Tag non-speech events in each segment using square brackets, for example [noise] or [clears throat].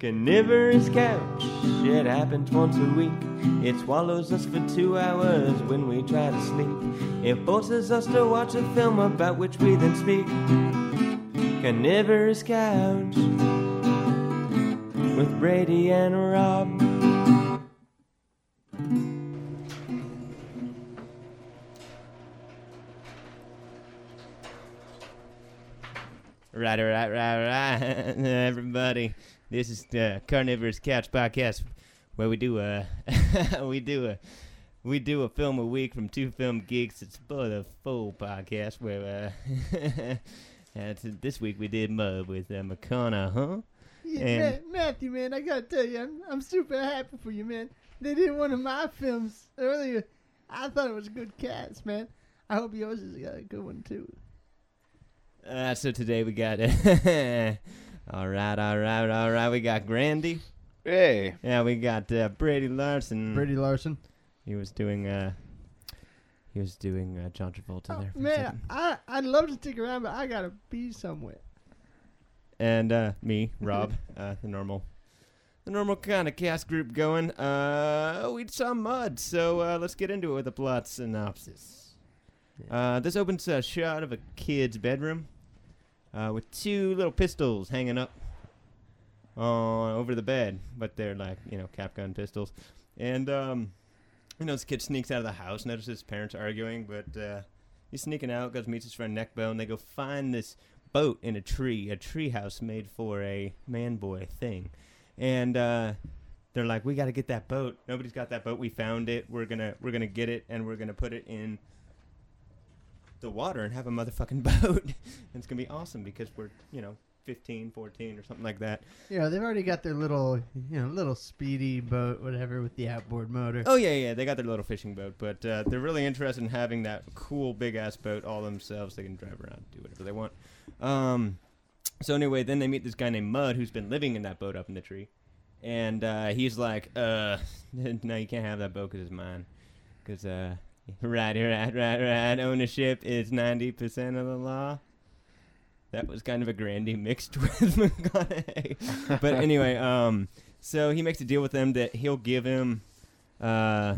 Carnivorous couch, it happens once a week. It swallows us for two hours when we try to sleep. It forces us to watch a film about which we then speak. Carnivorous couch with Brady and Rob. Right, right, right, right, [laughs] everybody. This is the Carnivorous Couch Podcast, where we do a [laughs] we do a we do a film a week from two film geeks. It's for the full podcast. Where uh, [laughs] and this week we did Mud with uh, McCona, huh? Yeah, And- Matthew, man, I gotta tell you, I'm, I'm super happy for you, man. They did one of my films earlier. I thought it was a good cast, man. I hope yours is a good one too. Uh, so today we got [laughs] all right, all right, all right. We got Grandy. Hey. Yeah, we got uh, Brady Larson. Brady Larson. He was doing uh, he was doing uh, John Travolta Oh, there. For man, second. I I'd love to stick around, but I gotta be somewhere. and uh, me, Rob, [laughs] uh, the normal, the normal kind of cast group going. Uh, we saw Mud, so uh, let's get into it with a plot synopsis. Uh, this opens a shot of a kid's bedroom uh, with two little pistols hanging up uh, over the bed, but they're like you know cap gun pistols. And um, you know, this kid sneaks out of the house, notices his parents arguing, but uh, he's sneaking out, goes meets his friend Neckbone. They go find this boat in a tree, a tree house made for a man boy thing. And uh, they're like, We gotta get that boat. Nobody's got that boat. We found it. We're gonna we're gonna get it and we're gonna put it in the water and have a motherfucking [laughs] boat. and it's gonna be awesome because we're, you know, 15, 14 or something like that. Yeah, they've already got their little, you know, little speedy boat, whatever, with the outboard motor. Oh yeah, yeah, they got their little fishing boat, but uh, they're really interested in having that cool big ass boat all themselves. They can drive around, do whatever they want. Um, so anyway, then they meet this guy named Mud who's been living in that boat up in the tree, and uh, he's like, "Uh, [laughs] no, you can't have that boat because it's mine, because uh, right, right, right, right, ownership is ninety percent of the law." That was kind of a Grandy mixed [laughs] with McConaughey. but anyway, um, so he makes a deal with them that he'll give him, uh,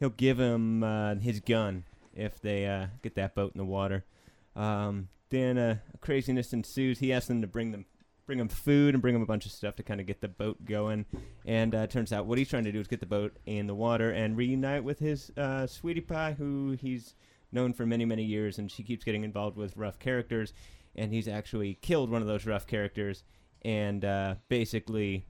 he'll give him uh, his gun if they uh, get that boat in the water. Um, then uh, craziness ensues. He asks them to bring them, bring him food and bring him a bunch of stuff to kind of get the boat going. And uh, turns out what he's trying to do is get the boat in the water and reunite with his uh, sweetie pie, who he's known for many many years, and she keeps getting involved with rough characters. And he's actually killed one of those rough characters, and uh, basically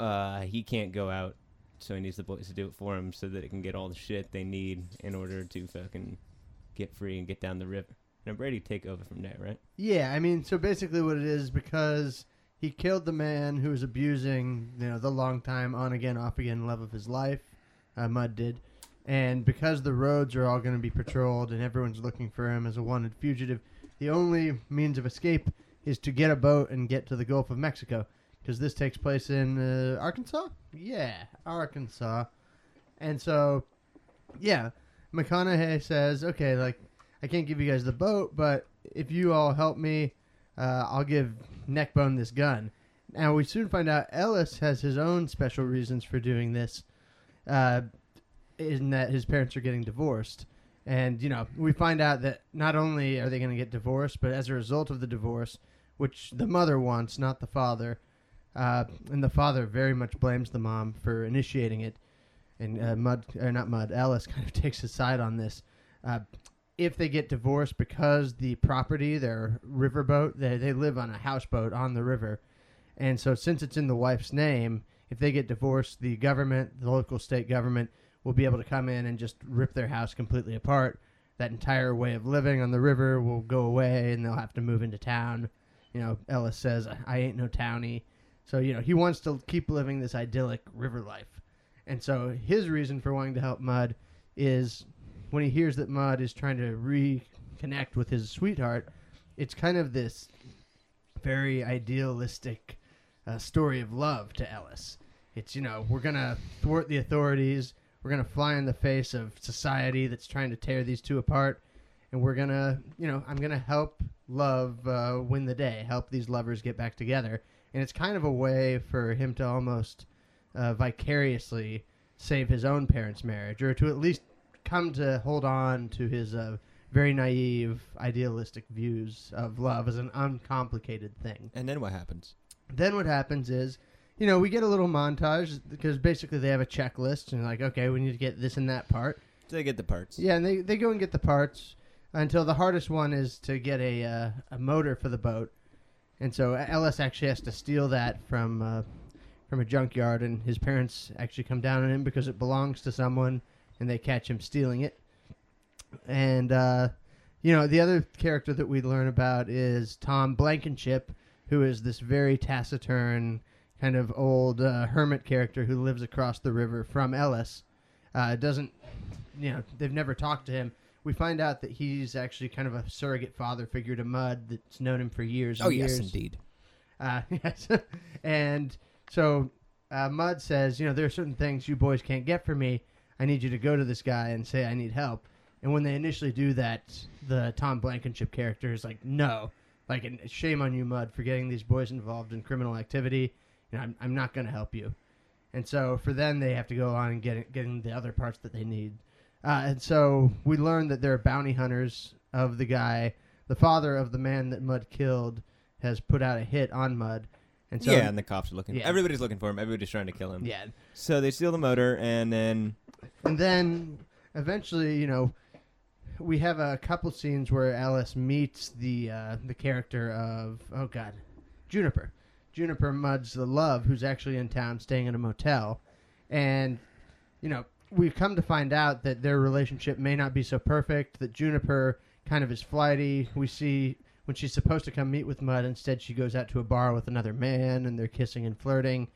uh, he can't go out, so he needs the boys to do it for him, so that it can get all the shit they need in order to fucking get free and get down the river. Now Brady take over from there, right? Yeah, I mean, so basically what it is because he killed the man who was abusing, you know, the long time on again, off again love of his life. Uh, Mud did, and because the roads are all going to be patrolled and everyone's looking for him as a wanted fugitive, the only means of escape is to get a boat and get to the Gulf of Mexico. Because this takes place in uh, Arkansas. Yeah, Arkansas, and so, yeah, McConaughey says, okay, like I can't give you guys the boat, but if you all help me, uh, I'll give Neckbone this gun. Now we soon find out Ellis has his own special reasons for doing this, uh, in that his parents are getting divorced, and you know we find out that not only are they going to get divorced, but as a result of the divorce, which the mother wants, not the father, uh, and the father very much blames the mom for initiating it, and uh, Mud or not Mud, Ellis [laughs] kind of takes his side on this. If they get divorced because the property, their riverboat, they, they live on a houseboat on the river. And so, since it's in the wife's name, if they get divorced, the government, the local state government, will be able to come in and just rip their house completely apart. That entire way of living on the river will go away and they'll have to move into town. You know, Ellis says, I ain't no townie. So, you know, he wants to keep living this idyllic river life. And so, his reason for wanting to help Mud is when he hears that Mud is trying to reconnect with his sweetheart, it's kind of this very idealistic uh, story of love to Ellis. It's, you know, we're going to thwart the authorities, we're going to fly in the face of society that's trying to tear these two apart, and we're going to, you know, I'm going to help love uh, win the day, help these lovers get back together, and it's kind of a way for him to almost uh, vicariously save his own parents' marriage, or to at least come to hold on to his uh, very naive, idealistic views of love as an uncomplicated thing. And then what happens? Then what happens is, you know, we get a little montage because basically they have a checklist and like, okay, we need to get this and that part. So they get the parts. Yeah, and they, they go and get the parts until the hardest one is to get a uh, a motor for the boat, and so Ellis actually has to steal that from uh, from a junkyard, and his parents actually come down on him because it belongs to someone, and they catch him stealing it. And uh, you know, the other character that we learn about is Tom Blankenship, who is this very taciturn kind of old uh, hermit character who lives across the river from Ellis. Uh, doesn't you know they've never talked to him. We find out that he's actually kind of a surrogate father figure to Mud that's known him for years. And Oh yes, years. indeed. Uh, [laughs] yes, and so uh, Mud says, you know, there are certain things you boys can't get for me. I need you to go to this guy and say I need help. And when they initially do that, the Tom Blankenship character is like, no, like, and shame on you, Mud, for getting these boys involved in criminal activity. You know, I'm, I'm not going to help you. And so for them, they have to go on and get getting the other parts that they need. Uh, and so we learn that they're bounty hunters of the guy. The father of the man that Mud killed has put out a hit on Mud. And so yeah, and the cops are looking. Yeah. Everybody's looking for him. Everybody's trying to kill him. yeah, So they steal the motor, and then And then eventually, you know, we have a couple scenes where Ellis meets the uh, the character of oh god, Juniper. Juniper Mud's the love who's actually in town staying in a motel, and you know we've come to find out that their relationship may not be so perfect. That Juniper kind of is flighty. We see when she's supposed to come meet with Mud, instead she goes out to a bar with another man, and they're kissing and flirting.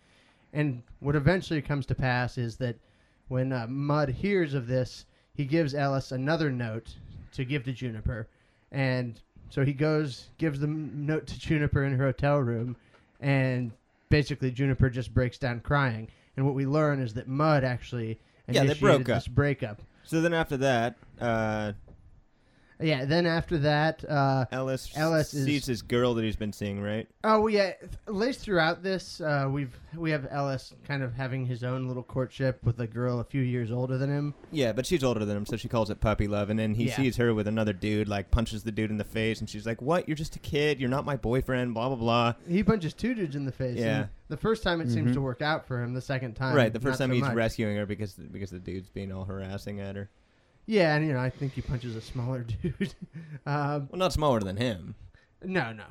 And what eventually comes to pass is that when uh, Mud hears of this, he gives Ellis another note to give to Juniper, and so he goes gives the m- note to Juniper in her hotel room, and basically Juniper just breaks down crying. And what we learn is that Mud actually Yeah, they broke up. this breakup. so then after that, uh, Yeah. Then after that, uh, Ellis Ellis is- sees this girl that he's been seeing, right? Oh well, yeah. th- Laced throughout this, uh, we've we have Ellis kind of having his own little courtship with a girl a few years older than him. Yeah, but she's older than him, so she calls it puppy love. And then he Yeah. sees her with another dude, like punches the dude in the face, and she's like, "What? You're just a kid. You're not my boyfriend." Blah blah blah. He punches two dudes in the face. Yeah. and The first time it seems Mhm. to work out for him. The second time, right. The first not time so he's much. rescuing her because because the dude's being all harassing at her. Yeah, and you know I think he punches a smaller [laughs] dude. um, Well, not smaller than him. no, no,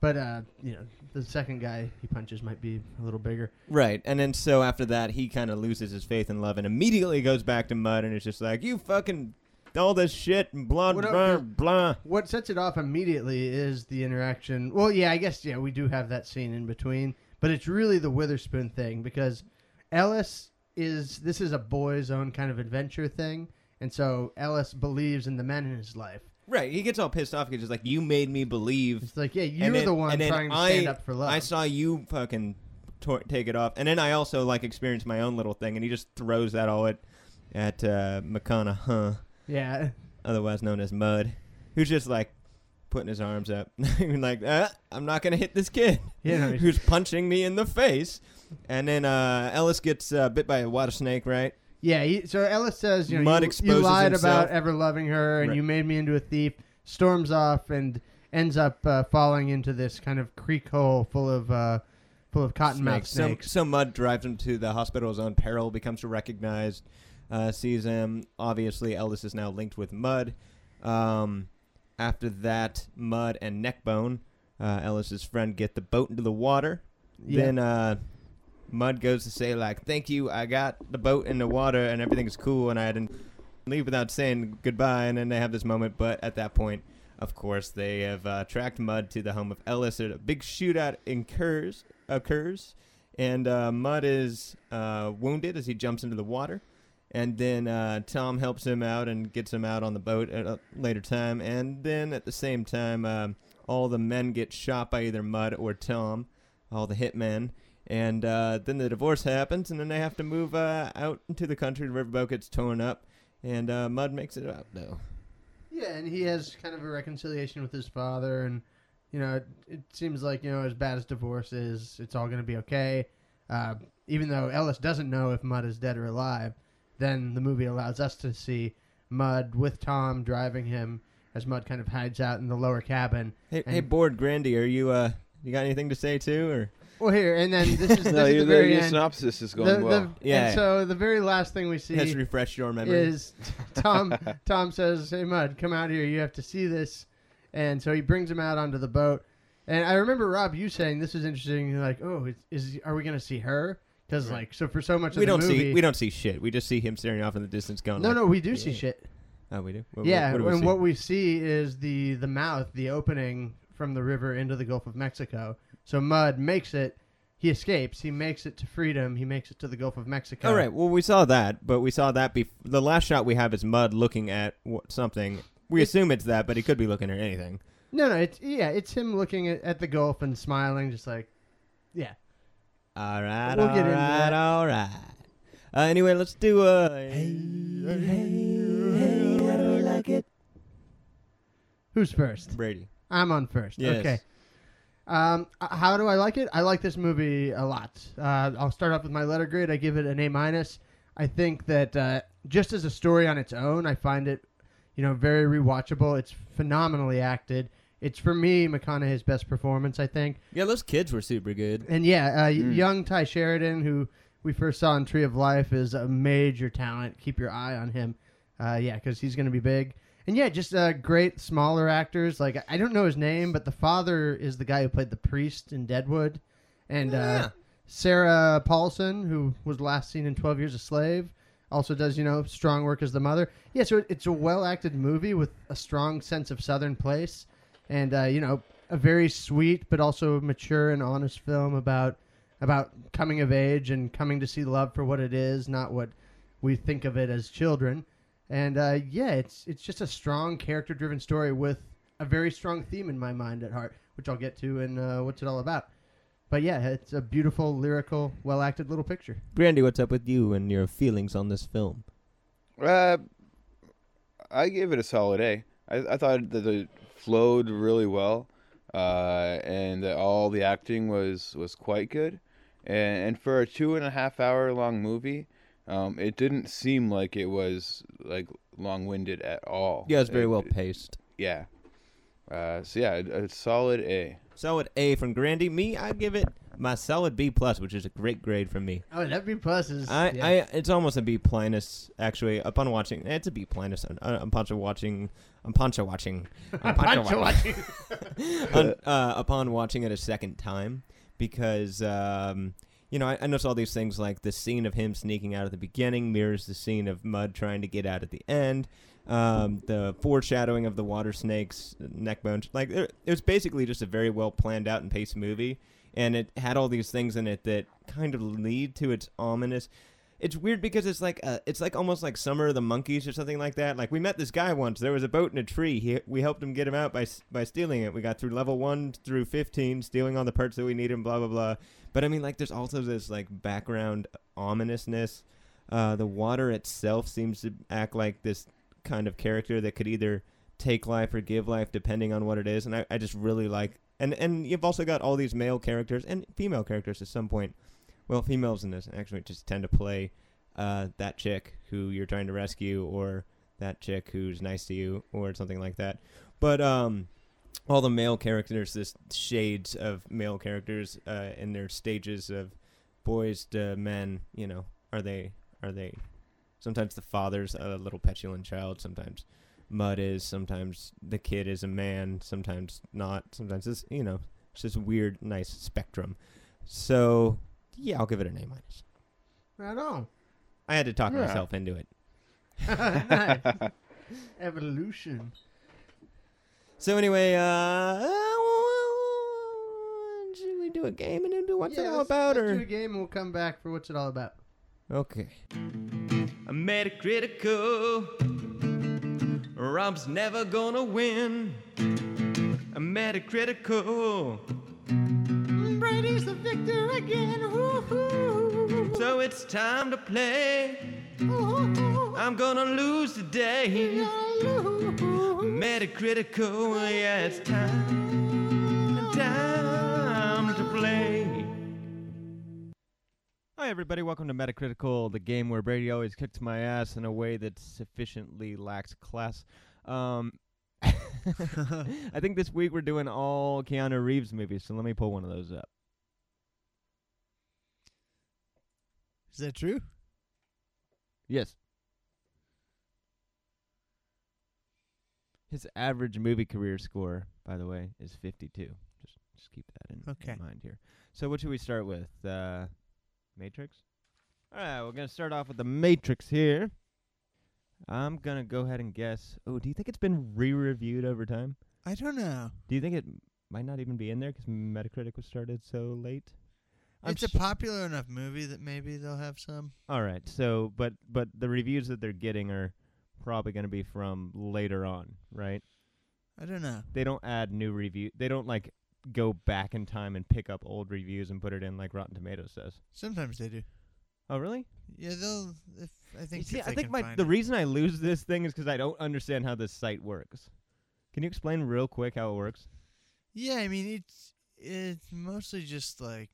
but uh, you know the second guy he punches might be a little bigger. Right. And then so after that, he kind of loses his faith in love and immediately goes back to Mud and it's just like, you fucking all this shit and blah, What blah, blah. What sets it off immediately is the interaction. Well, yeah, I guess yeah, we do have that scene in between, but it's really the Witherspoon thing because Ellis is this is a boy's own kind of adventure thing, and so Ellis believes in the men in his life. Right. He gets all pissed off because he's like, you made me believe. It's like, yeah, you're then- the one trying to I- stand up for love. I saw you fucking tor- take it off. And then I also like experienced my own little thing and he just throws that all at, at uh, McConaughey, yeah, otherwise known as Mud, who's just like putting his arms up. [laughs] like, uh, I'm not going to hit this kid. know, [laughs] who's punching me in the face. And then uh, Ellis gets uh, bit by a water snake, right? Yeah, he, so Ellis says, you know, you, you lied himself. about ever loving her, and Right. you made me into a thief. Storms off and ends up uh, falling into this kind of creek hole full of uh, full of cottonmouth So, snakes. so Mud drives him to the hospital's own peril, becomes recognized, uh, sees him. Obviously, Ellis is now linked with Mud. Um, after that, Mud and Neckbone, uh, Ellis's friend, get the boat into the water. Yeah. Then uh, Mud goes to say like, "Thank you, I got the boat in the water and everything's cool," and I didn't leave without saying goodbye. And then they have this moment, but at that point, of course, they have uh, tracked Mud to the home of Ellis. A big shootout occurs, occurs, and uh, Mud is uh, wounded as he jumps into the water. And then uh, Tom helps him out and gets him out on the boat at a later time. And then at the same time, um all the men get shot by either Mud or Tom, all the hitmen. And uh, then the divorce happens, and then they have to move uh, out into the country. The riverboat gets torn up, and uh, Mud makes it out, though. Yeah, and he has kind of a reconciliation with his father, and you know, it, it seems like you know, as bad as divorce is, it's all going to be okay. Uh, even though Ellis doesn't know if Mud is dead or alive, then the movie allows us to see Mud with Tom driving him as Mud kind of hides out in the lower cabin. Hey, hey, bored Grandy, are you uh, you got anything to say too, or Well, here and then this is, [laughs] this No, is your, the very your end. synopsis is going the- well. Yeah. And so the very last thing we see has refreshed your memory? is [laughs] Tom. Tom says, "Hey, Mud, come out here. You have to see this." And so he brings him out onto the boat. And I remember Rob, you saying this is interesting. You're like, "Oh, is, is are we going to see her?" Because Right. like, so for so much we of the don't movie, see we don't see shit. We just see him staring off in the distance, going. no, like, no, we do see shit. Oh, we do. What, yeah, What, what do we and see? what we see is the the mouth, the opening from the river into the Gulf of Mexico. So Mud makes it. He escapes. He makes it to freedom. He makes it to the Gulf of Mexico. All right. Well, we saw that, but we saw that. Bef- the last shot we have is Mud looking at what, something. We It- assume it's that, but he could be looking at anything. No, no, it's yeah, it's him looking at, at the Gulf and smiling, just like, yeah. All right. We'll all get into right, that. All right. Uh, anyway, let's do a. Hey hey hey I like it. who's first? Brady. I'm on first. Yes. Okay. Um, how do I like it? I like this movie a lot. Uh, I'll start off with my letter grade. I give it an A minus. I think that uh, just as a story on its own, I find it, you know, very rewatchable. It's phenomenally acted. It's for me McConaughey's best performance. I think. Yeah, those kids were super good. And yeah, uh, Mm. young Tye Sheridan, who we first saw in Tree of Life, is a major talent. Keep your eye on him. Uh, yeah, because he's going to be big. And yeah, just uh, great smaller actors. Like I don't know his name, but the father is the guy who played the priest in Deadwood, and Yeah. uh, Sarah Paulson, who was last seen in Twelve Years a Slave, also does you know strong work as the mother. Yeah, so it's a well acted movie with a strong sense of Southern place, and uh, you know a very sweet but also mature and honest film about about coming of age and coming to see love for what it is, not what we think of it as children. And uh, yeah, it's it's just a strong character driven story with a very strong theme in my mind at heart, which I'll get to in uh, what's it all about. But yeah, it's a beautiful, lyrical, well acted little picture. Grandy, what's up with you and your feelings on this film? Uh, I gave it a solid A. I, I thought that it flowed really well, uh, and that all the acting was, was quite good. And, and for a two and a half hour long movie, um, it didn't seem like it was like long winded at all. Yeah, it's very It- well it- paced. yeah. Uh, so yeah, a, a solid A. Solid A from Grandy. Me, I give it my solid B plus, which is a great grade from me. Oh, that B plus is. I, yeah. I, it's almost a B minus actually. Upon watching, it's a B minus. Uh, upon watching, upon watching, [laughs] upon Pancho watching. [laughs] un, uh, upon watching it a second time because um, you know I, I noticed all these things like the scene of him sneaking out at the beginning mirrors the scene of Mud trying to get out at the end. Um, the foreshadowing of the water snakes, neck bones, like it was basically just a very well planned out and paced movie, and it had all these things in it that kind of lead to its ominous. It's weird because it's like uh, it's like almost like Summer of the Monkeys or something like that. Like we met this guy once. There was a boat in a tree. He, we helped him get him out by by stealing it. We got through level one through fifteen, stealing all the parts that we needed. and Blah blah blah. But I mean, like, there's also this like background ominousness. Uh, the water itself seems to act like this kind of character that could either take life or give life depending on what it is. And I, I just really like. And and you've also got all these male characters and female characters at some point. Well, females in this actually just tend to play uh, that chick who you're trying to rescue, or that chick who's nice to you, or something like that. But um, all the male characters, this shades of male characters uh, in their stages of boys to men. You know, are they are they? Sometimes the father's a little petulant child. Sometimes Mud is. Sometimes the kid is a man. Sometimes not. Sometimes it's you know it's this weird, nice spectrum. So yeah, I'll give it an A minus. right on. I had to talk Yeah. myself into it. nice. [laughs] Evolution. So anyway, uh, should we do a game and then do what's yeah, it all let's- about, let's or do a game and we'll come back for what's it all about. okay? I'm metacritical. Rob's never gonna win. I'm metacritical. Brady's the victor again. Woo-hoo. So it's time to play. I'm gonna lose today. You're Metacritical, yeah, it's time, time to play. Hi, everybody. Welcome to Metacritical, the game where Brady always kicks my ass in a way that sufficiently lacks class. Um, [laughs] I think this week we're doing all Keanu Reeves movies, so let me pull one of those up. Is that true? Yes. His average movie career score, by the way, is 52. Just just keep that in, Okay. in mind here. So what should we start with? Uh, Matrix? All right, we're going to start off with the Matrix here. I'm going to go ahead and guess. Oh, do you think it's been re-reviewed over time? I don't know. Do you think it might not even be in there because Metacritic was started so late? I'm it's a popular enough movie that maybe they'll have some. All right. So, but but the reviews that they're getting are probably going to be from later on, right? I don't know. They don't add new review. They don't like go back in time and pick up old reviews and put it in like Rotten Tomatoes says. Sometimes they do. Oh, really? Yeah, they'll. If I think. see, if I they think can my find the it. reason I lose this thing is because I don't understand how this site works. Can you explain real quick how it works? Yeah, I mean it's it's mostly just like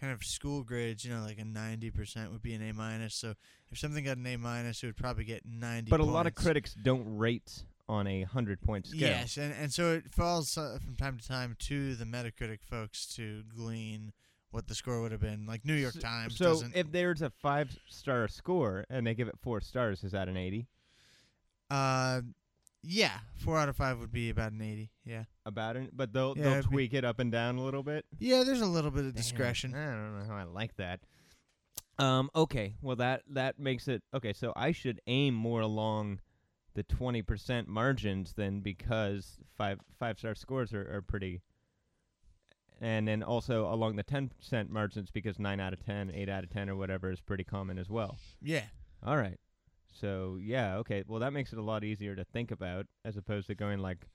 kind of school grades. You know, like a ninety percent would be an A minus. So if something got an A minus, it would probably get ninety. But a lot of points. critics don't rate on a hundred point scale. Yes, and and so it falls uh, from time to time to the Metacritic folks to glean what the score would have been. Like New York So- Times So doesn't. if there's a five star score and they give it four stars, is that an eighty? uh, yeah, four out of five would be about an eighty. Yeah, About it, but they'll Yeah, they'll it'd be- tweak it up and down a little bit. yeah. There's a little bit of Damn, discretion. I don't know how I like that. Um. Okay. Well, that that makes it okay. So I should aim more along the twenty percent margins then, because five five star scores are, are pretty. And then also along the ten percent margins because nine out of 10, 8 out of ten, or whatever is pretty common as well. Yeah, All right. So yeah, okay. Well, that makes it a lot easier to think about as opposed to going like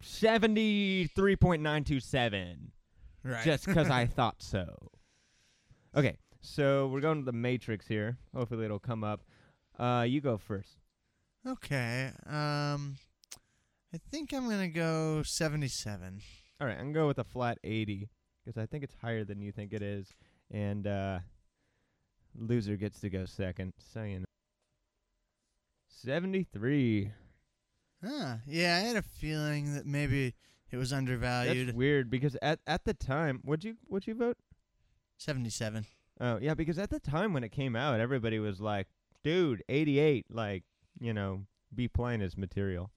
seventy three point nine two seven right. Just cuz I [laughs] thought so. Okay, so we're going to the Matrix here. Hopefully, it'll come up. Uh, you go first. okay. Um, I think I'm gonna go seventy-seven. All right, I'm gonna go with a flat eighty because I think it's higher than you think it is, and uh, loser gets to go second. So you know. Seventy-three. Ah, yeah. I had a feeling that maybe it was undervalued. That's weird because at at the time, would you would you vote? Seventy-seven. Oh yeah, because at the time when it came out, everybody was like, "Dude, 88, like you know, be plane is material."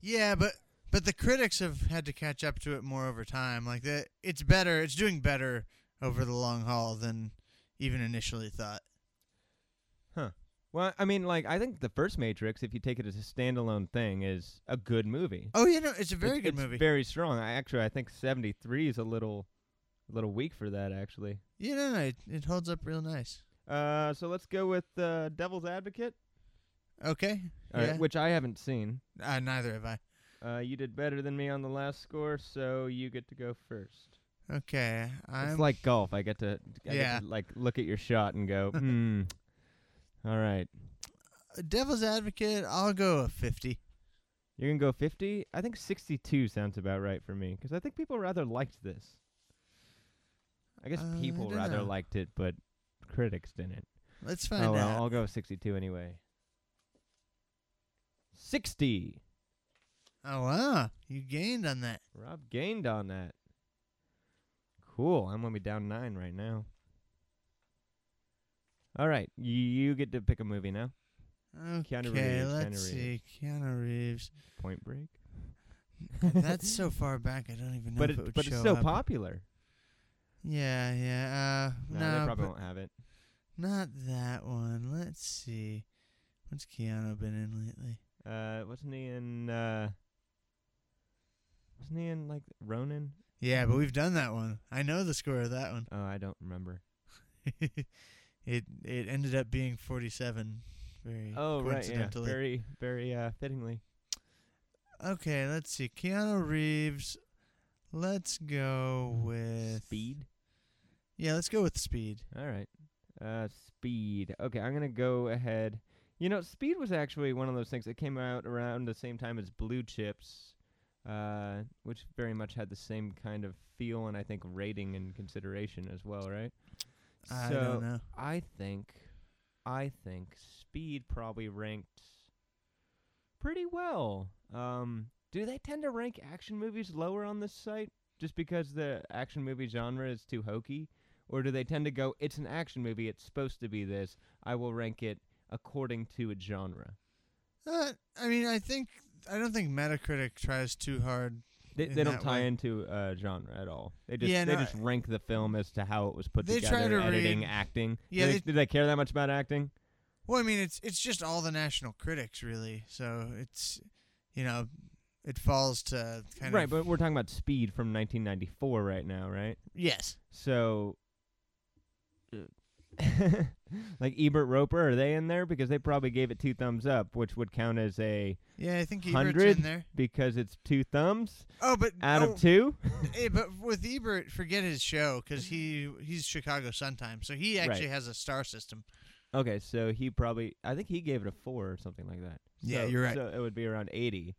Yeah, but but the critics have had to catch up to it more over time. Like that, it's better. It's doing better over the long haul than even initially thought. Huh. Well, I mean, like I think the first Matrix, if you take it as a standalone thing, is a good movie. Oh yeah, no, it's a very It's- good it's movie. Very strong. I actually, I think 73 is a little, a little weak for that actually. yeah, no, no, it, it holds up real nice. Uh, so let's go with uh, Devil's Advocate, Okay. all right, yeah. which I haven't seen. uh, neither have I. Uh, you did better than me on the last score, so you get to go first. Okay, I'm it's like golf. I get to, I Yeah. get to, like look at your shot and go, [laughs] hmm. All right, Devil's Advocate. I'll go a fifty. you're gonna go 50. I think 62 sounds about right for me because I think people rather liked this. I guess Uh, people don't rather know. liked it, but critics didn't. Let's find oh well, out. I'll go 62 anyway. 60. Oh wow, you gained on that. Rob gained on that. Cool. I'm gonna be down nine right now. All right, you get to pick a movie now. Okay, Keanu Reeves, let's Keanu see. Keanu Reeves. Point Break. That's so far back. I don't even know but it, it but it's so up. popular. Yeah, yeah. Uh, No, no, they probably won't have it. not that one. Let's see. What's Keanu been in lately? Uh, wasn't he in? Uh, wasn't he in like Ronin? Yeah, but we've done that one. I know the score of that one. Oh, I don't remember. [laughs] it it ended up being 47. Very Oh, right, yeah, very, very uh, fittingly. Okay, let's see. Keanu Reeves. Let's go with Speed. Yeah, let's go with Speed. All right. Uh, speed. Okay, I'm gonna go ahead. You know, Speed was actually one of those things that came out around the same time as Blue Chips, uh, which very much had the same kind of feel and I think rating and consideration as well, right? I so don't know. I think, I think Speed probably ranked pretty well. Um, do they tend to rank action movies lower on this site just because the action movie genre is too hokey, or do they tend to go, "It's an action movie, it's supposed to be this. I will rank it according to its genre." Uh, I mean, I think I don't think Metacritic tries too hard. They, they don't tie way. into uh, genre at all. They just Yeah, they no, just rank the film as to how it was put They together, try to editing, read- acting. Yeah, do, they- they, do they care that much about acting? Well, I mean, it's it's just all the national critics, really. So it's you know, it falls to kind right, of right. but we're talking about Speed from 1994 right now, right? yes. So, [laughs] like Ebert Roeper, are they in there? Because they probably gave it two thumbs up, which would count as a Yeah, I think Ebert's in there. because it's two thumbs Oh, but out oh, of two. [laughs] hey, but with Ebert, forget his show because he he's Chicago Sun Times, so he actually Right. has a star system. Okay, so he probably I think he gave it a four or something like that. Yeah, So- you're right. So it would be around 80.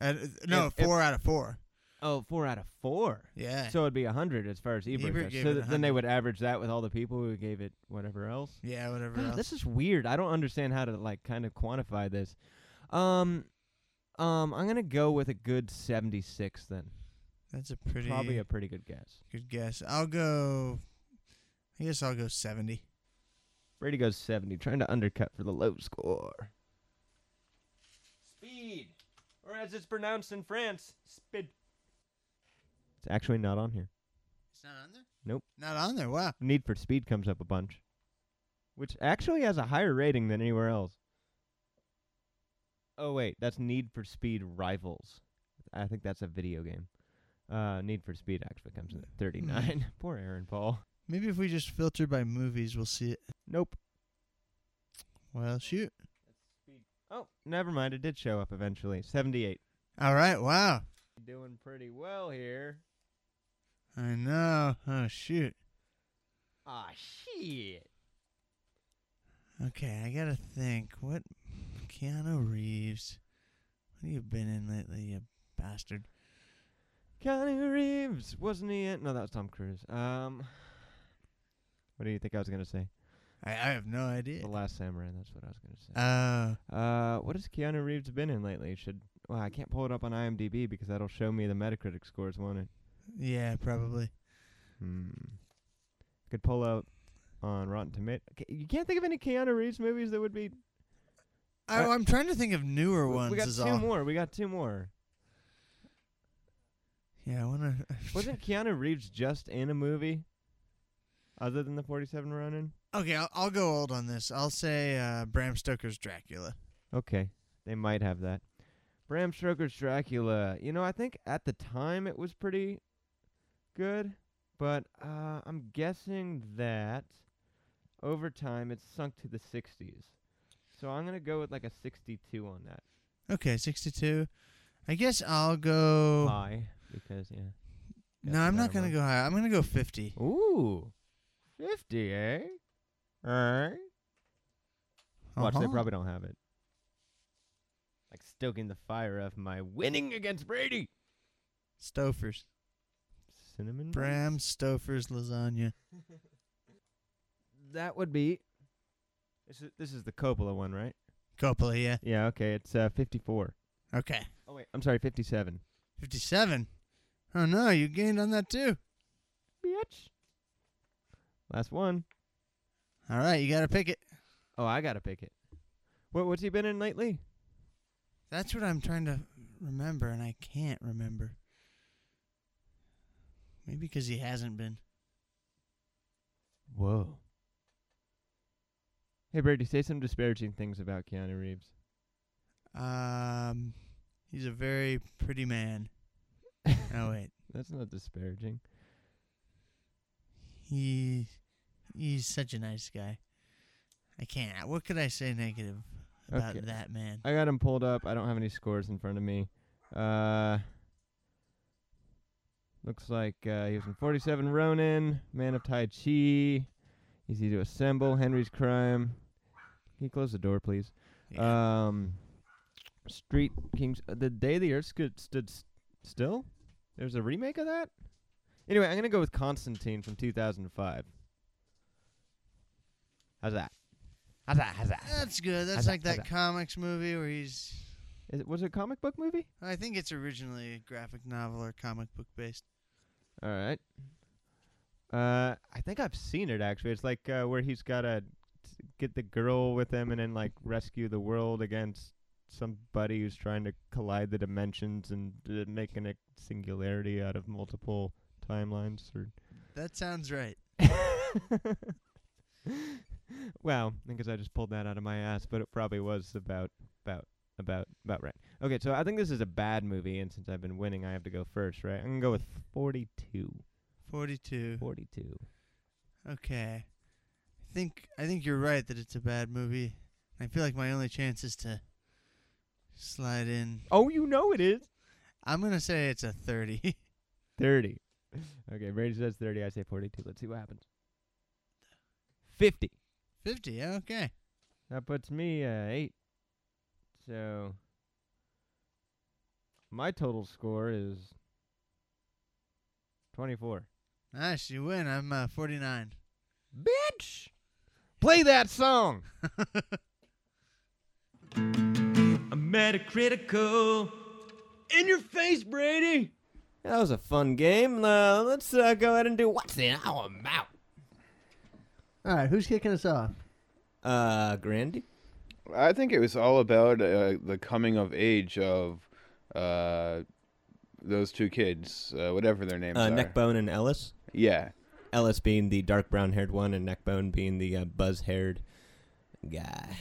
Uh, no, If- if- four out of four. Oh, four out of four. Yeah. So it'd be a hundred as far as Ebert, Ebert goes. So th- then they would average that with all the people who gave it whatever else. yeah, whatever God, else. this is weird. I don't understand how to like kind of quantify this. Um, um, I'm gonna go with a good 76 then. That's a pretty Probably a pretty good guess. good guess. I'll go. I guess I'll go seventy. Brady goes 70, trying to undercut for the low score. Speed, or as it's pronounced in France, speed. It's actually not on here. It's not on there. Nope. Not on there. Wow. Need for Speed comes up a bunch, which actually has a higher rating than anywhere else. Oh wait, that's Need for Speed Rivals. I think that's a video game. Uh, Need for Speed actually comes in at 39. [laughs] Poor Aaron Paul. Maybe if we just filter by movies, we'll see it. Nope. Well, shoot. Oh, never mind. It did show up eventually. 78. All right. Wow. Doing pretty well here. I know. Oh shoot. Ah, shit. Okay, I gotta think. What Keanu Reeves? What have you been in lately, you bastard? Keanu Reeves, wasn't he in? No, that was Tom Cruise. Um, what do you think I was gonna say? I, I have no idea. The Last Samurai. That's what I was gonna say. Uh, Uh, what has Keanu Reeves been in lately? Should well, I can't pull it up on IMDb because that'll show me the Metacritic scores, won't it? Yeah, probably. Hmm. Could pull out on Rotten Tomato. You can't think of any Keanu Reeves movies that would be. I, Uh, I'm trying to think of newer we- ones. we got two all. more. We got two more. Yeah, I wanna. [laughs] Wasn't Keanu Reeves just in a movie? Other than the 47 Ronin? okay, I'll, I'll go old on this. I'll say uh, Bram Stoker's Dracula. Okay, they might have that. Bram Stoker's Dracula. You know, I think at the time it was pretty good, but uh, I'm guessing that over time it's sunk to the 60s. So I'm gonna go with like a 62 on that. Okay, 62. I guess I'll go. High because yeah. no, I'm not gonna go high. I'm gonna go 50. Ooh, 50, eh? Alright. Watch, they Uh-huh. probably don't have it. Like stoking the fire of my winning against Brady. Stofers. Cinnamon. Bram Stofer's lasagna. [laughs] That would be. This is this is the Coppola one, right? Coppola, yeah. Yeah. Okay. It's uh 54. Okay. Oh wait, I'm sorry, 57. 57. Oh no, you gained on that too. Bitch. Last one. All right, you gotta pick it. Oh, I gotta pick it. What what's he been in lately? That's what I'm trying to remember, and I can't remember. Maybe because he hasn't been. Whoa. Hey Brady, say some disparaging things about Keanu Reeves. Um, he's a very pretty man. [laughs] oh wait, That's not disparaging. he he's such a nice guy. I can't. What could I say negative about Okay. that man? I got him pulled up. I don't have any scores in front of me. Uh, looks like uh, he was in 47 Ronin, Man of Tai Chi, Easy to Assemble, Henry's Crime. Can you close the door, please? Yeah. Um, Street Kings. uh, The Day the Earth stood, stood s- still. There's a remake of that. Anyway, I'm gonna go with Constantine from 2005. How's that? How's that? How's that? That's good. That's How's like that that? comics movie where he's. Is it, was it a comic book movie? I think it's originally a graphic novel or comic book based. All right. Uh, I think I've seen it actually. It's like uh, where he's gotta t- get the girl with him and then like rescue the world against somebody who's trying to collide the dimensions and uh, making a singularity out of multiple timelines. Or That sounds right. [laughs] well, because I just pulled that out of my ass, but it probably was about about about about right. Okay, so I think this is a bad movie, and since I've been winning, I have to go first, right? I'm gonna go with 42. 42. 42. Okay. I think I think you're right that it's a bad movie. I feel like my only chance is to slide in. Oh, you know it is. I'm gonna say it's a 30. [laughs] 30. Okay, Brady says 30. I say 42. Let's see what happens. 50. 50. Okay. That puts me uh, 8. So my total score is 24. Nice. You win. I'm uh, 49. Bitch! Play that song! [laughs] I'm metacritical. In your face, Brady! That was a fun game. Uh, let's uh, go ahead and do what's in Our Mouth? All right, who's kicking us off? Uh, Grandy? I think it was all about uh, the coming of age of uh, those two kids, uh, whatever their names Uh, are. Neckbone and Ellis. Yeah, Ellis being the dark brown haired one, and Neckbone being the uh, buzz haired guy.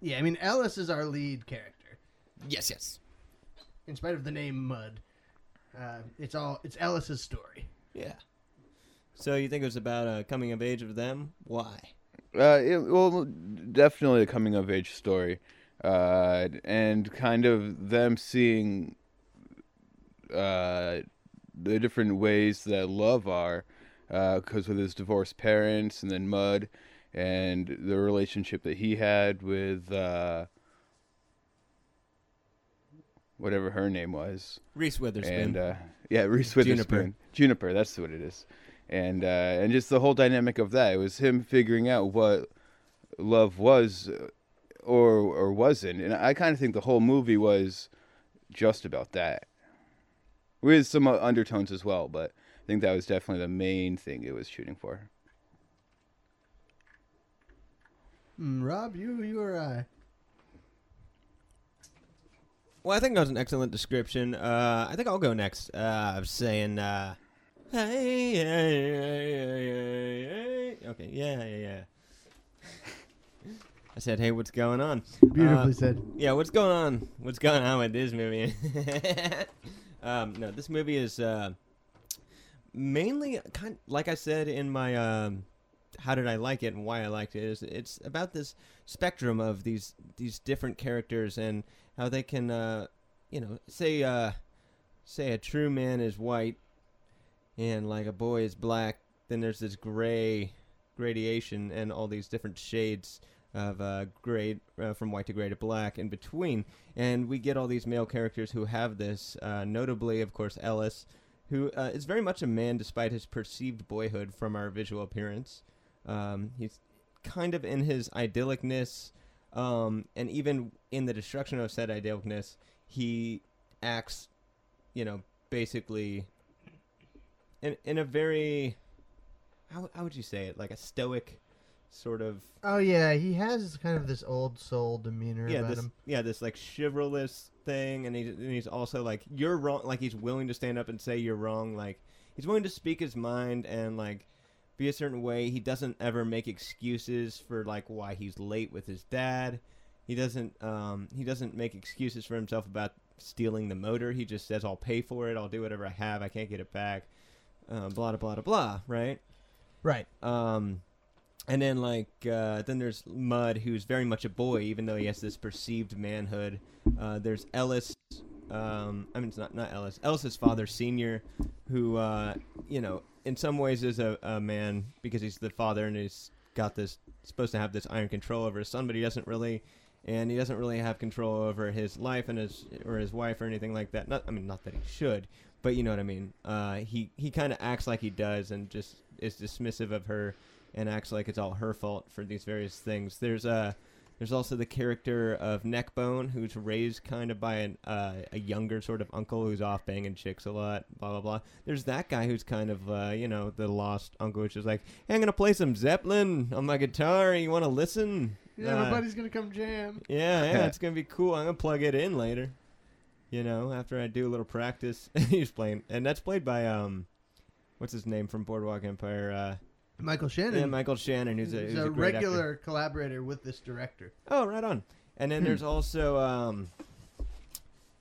Yeah, I mean Ellis is our lead character. Yes, yes. In spite of the name Mud, uh, it's all it's Ellis's story. Yeah. So you think it was about a coming of age of them? Why? Uh, it, well, definitely a coming of age story, uh, and kind of them seeing uh, the different ways that love are, because with his divorced parents and then Mud, and the relationship that he had with uh, whatever her name was. Reese Witherspoon. and uh, yeah, Reese Juniper. Witherspoon, Juniper. That's what it is, and uh, and just the whole dynamic of that. It was him figuring out what love was, uh, or or wasn't, and I kind of think the whole movie was just about that, with some uh, undertones as well. But I think that was definitely the main thing it was shooting for. Mm, Rob, you you or I? Well, I think that was an excellent description. Uh, I think I'll go next. Uh, I was saying, uh, hey, hey, hey, hey. Okay, yeah, yeah, yeah. I said, hey, what's going on? Beautifully Uh, said. Yeah, what's going on? What's going on with this movie? [laughs] um, no, this movie is uh, mainly kind like I said in my um, how did I like it and why I liked it is it's about this spectrum of these these different characters and how they can uh, you know say uh, say a true man is white and like a boy is black then there's this gray gradation and all these different shades of uh, gray uh, from white to gray to black in between. And we get all these male characters who have this uh, notably of course ellis who uh, is very much a man despite his perceived boyhood from our visual appearance. Um, he's kind of in his idyllicness um, and even in the destruction of said idyllicness he acts you know basically in, in a very how, how would you say it? Like a stoic sort of Oh yeah, he has kind of this old soul demeanor yeah about this him. yeah this like chivalrous thing and, he, and he's also like you're wrong like he's willing to stand up and say you're wrong like he's willing to speak his mind and like be a certain way. He doesn't ever make excuses for like why he's late with his dad. He doesn't um he doesn't make excuses for himself about stealing the motor. He just says i'll pay for it. I'll do whatever i have. I can't get it back uh, blah blah blah blah blah right Right. um, and then like uh, then there's Mud, who's very much a boy, even though he has this perceived manhood. Uh, there's Ellis. Um, I mean, it's not not Ellis. Ellis's father, Senior, who uh, you know, in some ways is a, a man because he's the father and he's got this supposed to have this iron control over his son, but he doesn't really and he doesn't really have control over his life and his or his wife or anything like that. Not, I mean, not that he should, but you know what I mean. Uh, he he kind of acts like he does and just is dismissive of her and acts like it's all her fault for these various things. There's uh, there's also the character of Neckbone, who's raised kind of by an, uh, a younger sort of uncle who's off banging chicks a lot, blah, blah, blah. There's that guy who's kind of, uh, you know, the lost uncle, which is like, hey, I'm going to play some Zeppelin on my guitar. You want to listen? Yeah, Uh, my buddy's gonna come jam. Yeah, yeah, [laughs] it's going to be cool. I'm going to plug it in later, you know, after I do a little practice. [laughs] He's playing, and that's played by, um, what's his name from Boardwalk Empire? Uh, Michael Shannon. yeah, Michael Shannon, who's a, who's a, a, great actor. regular collaborator with this director. Oh, right on. And then [clears throat] there's also, um,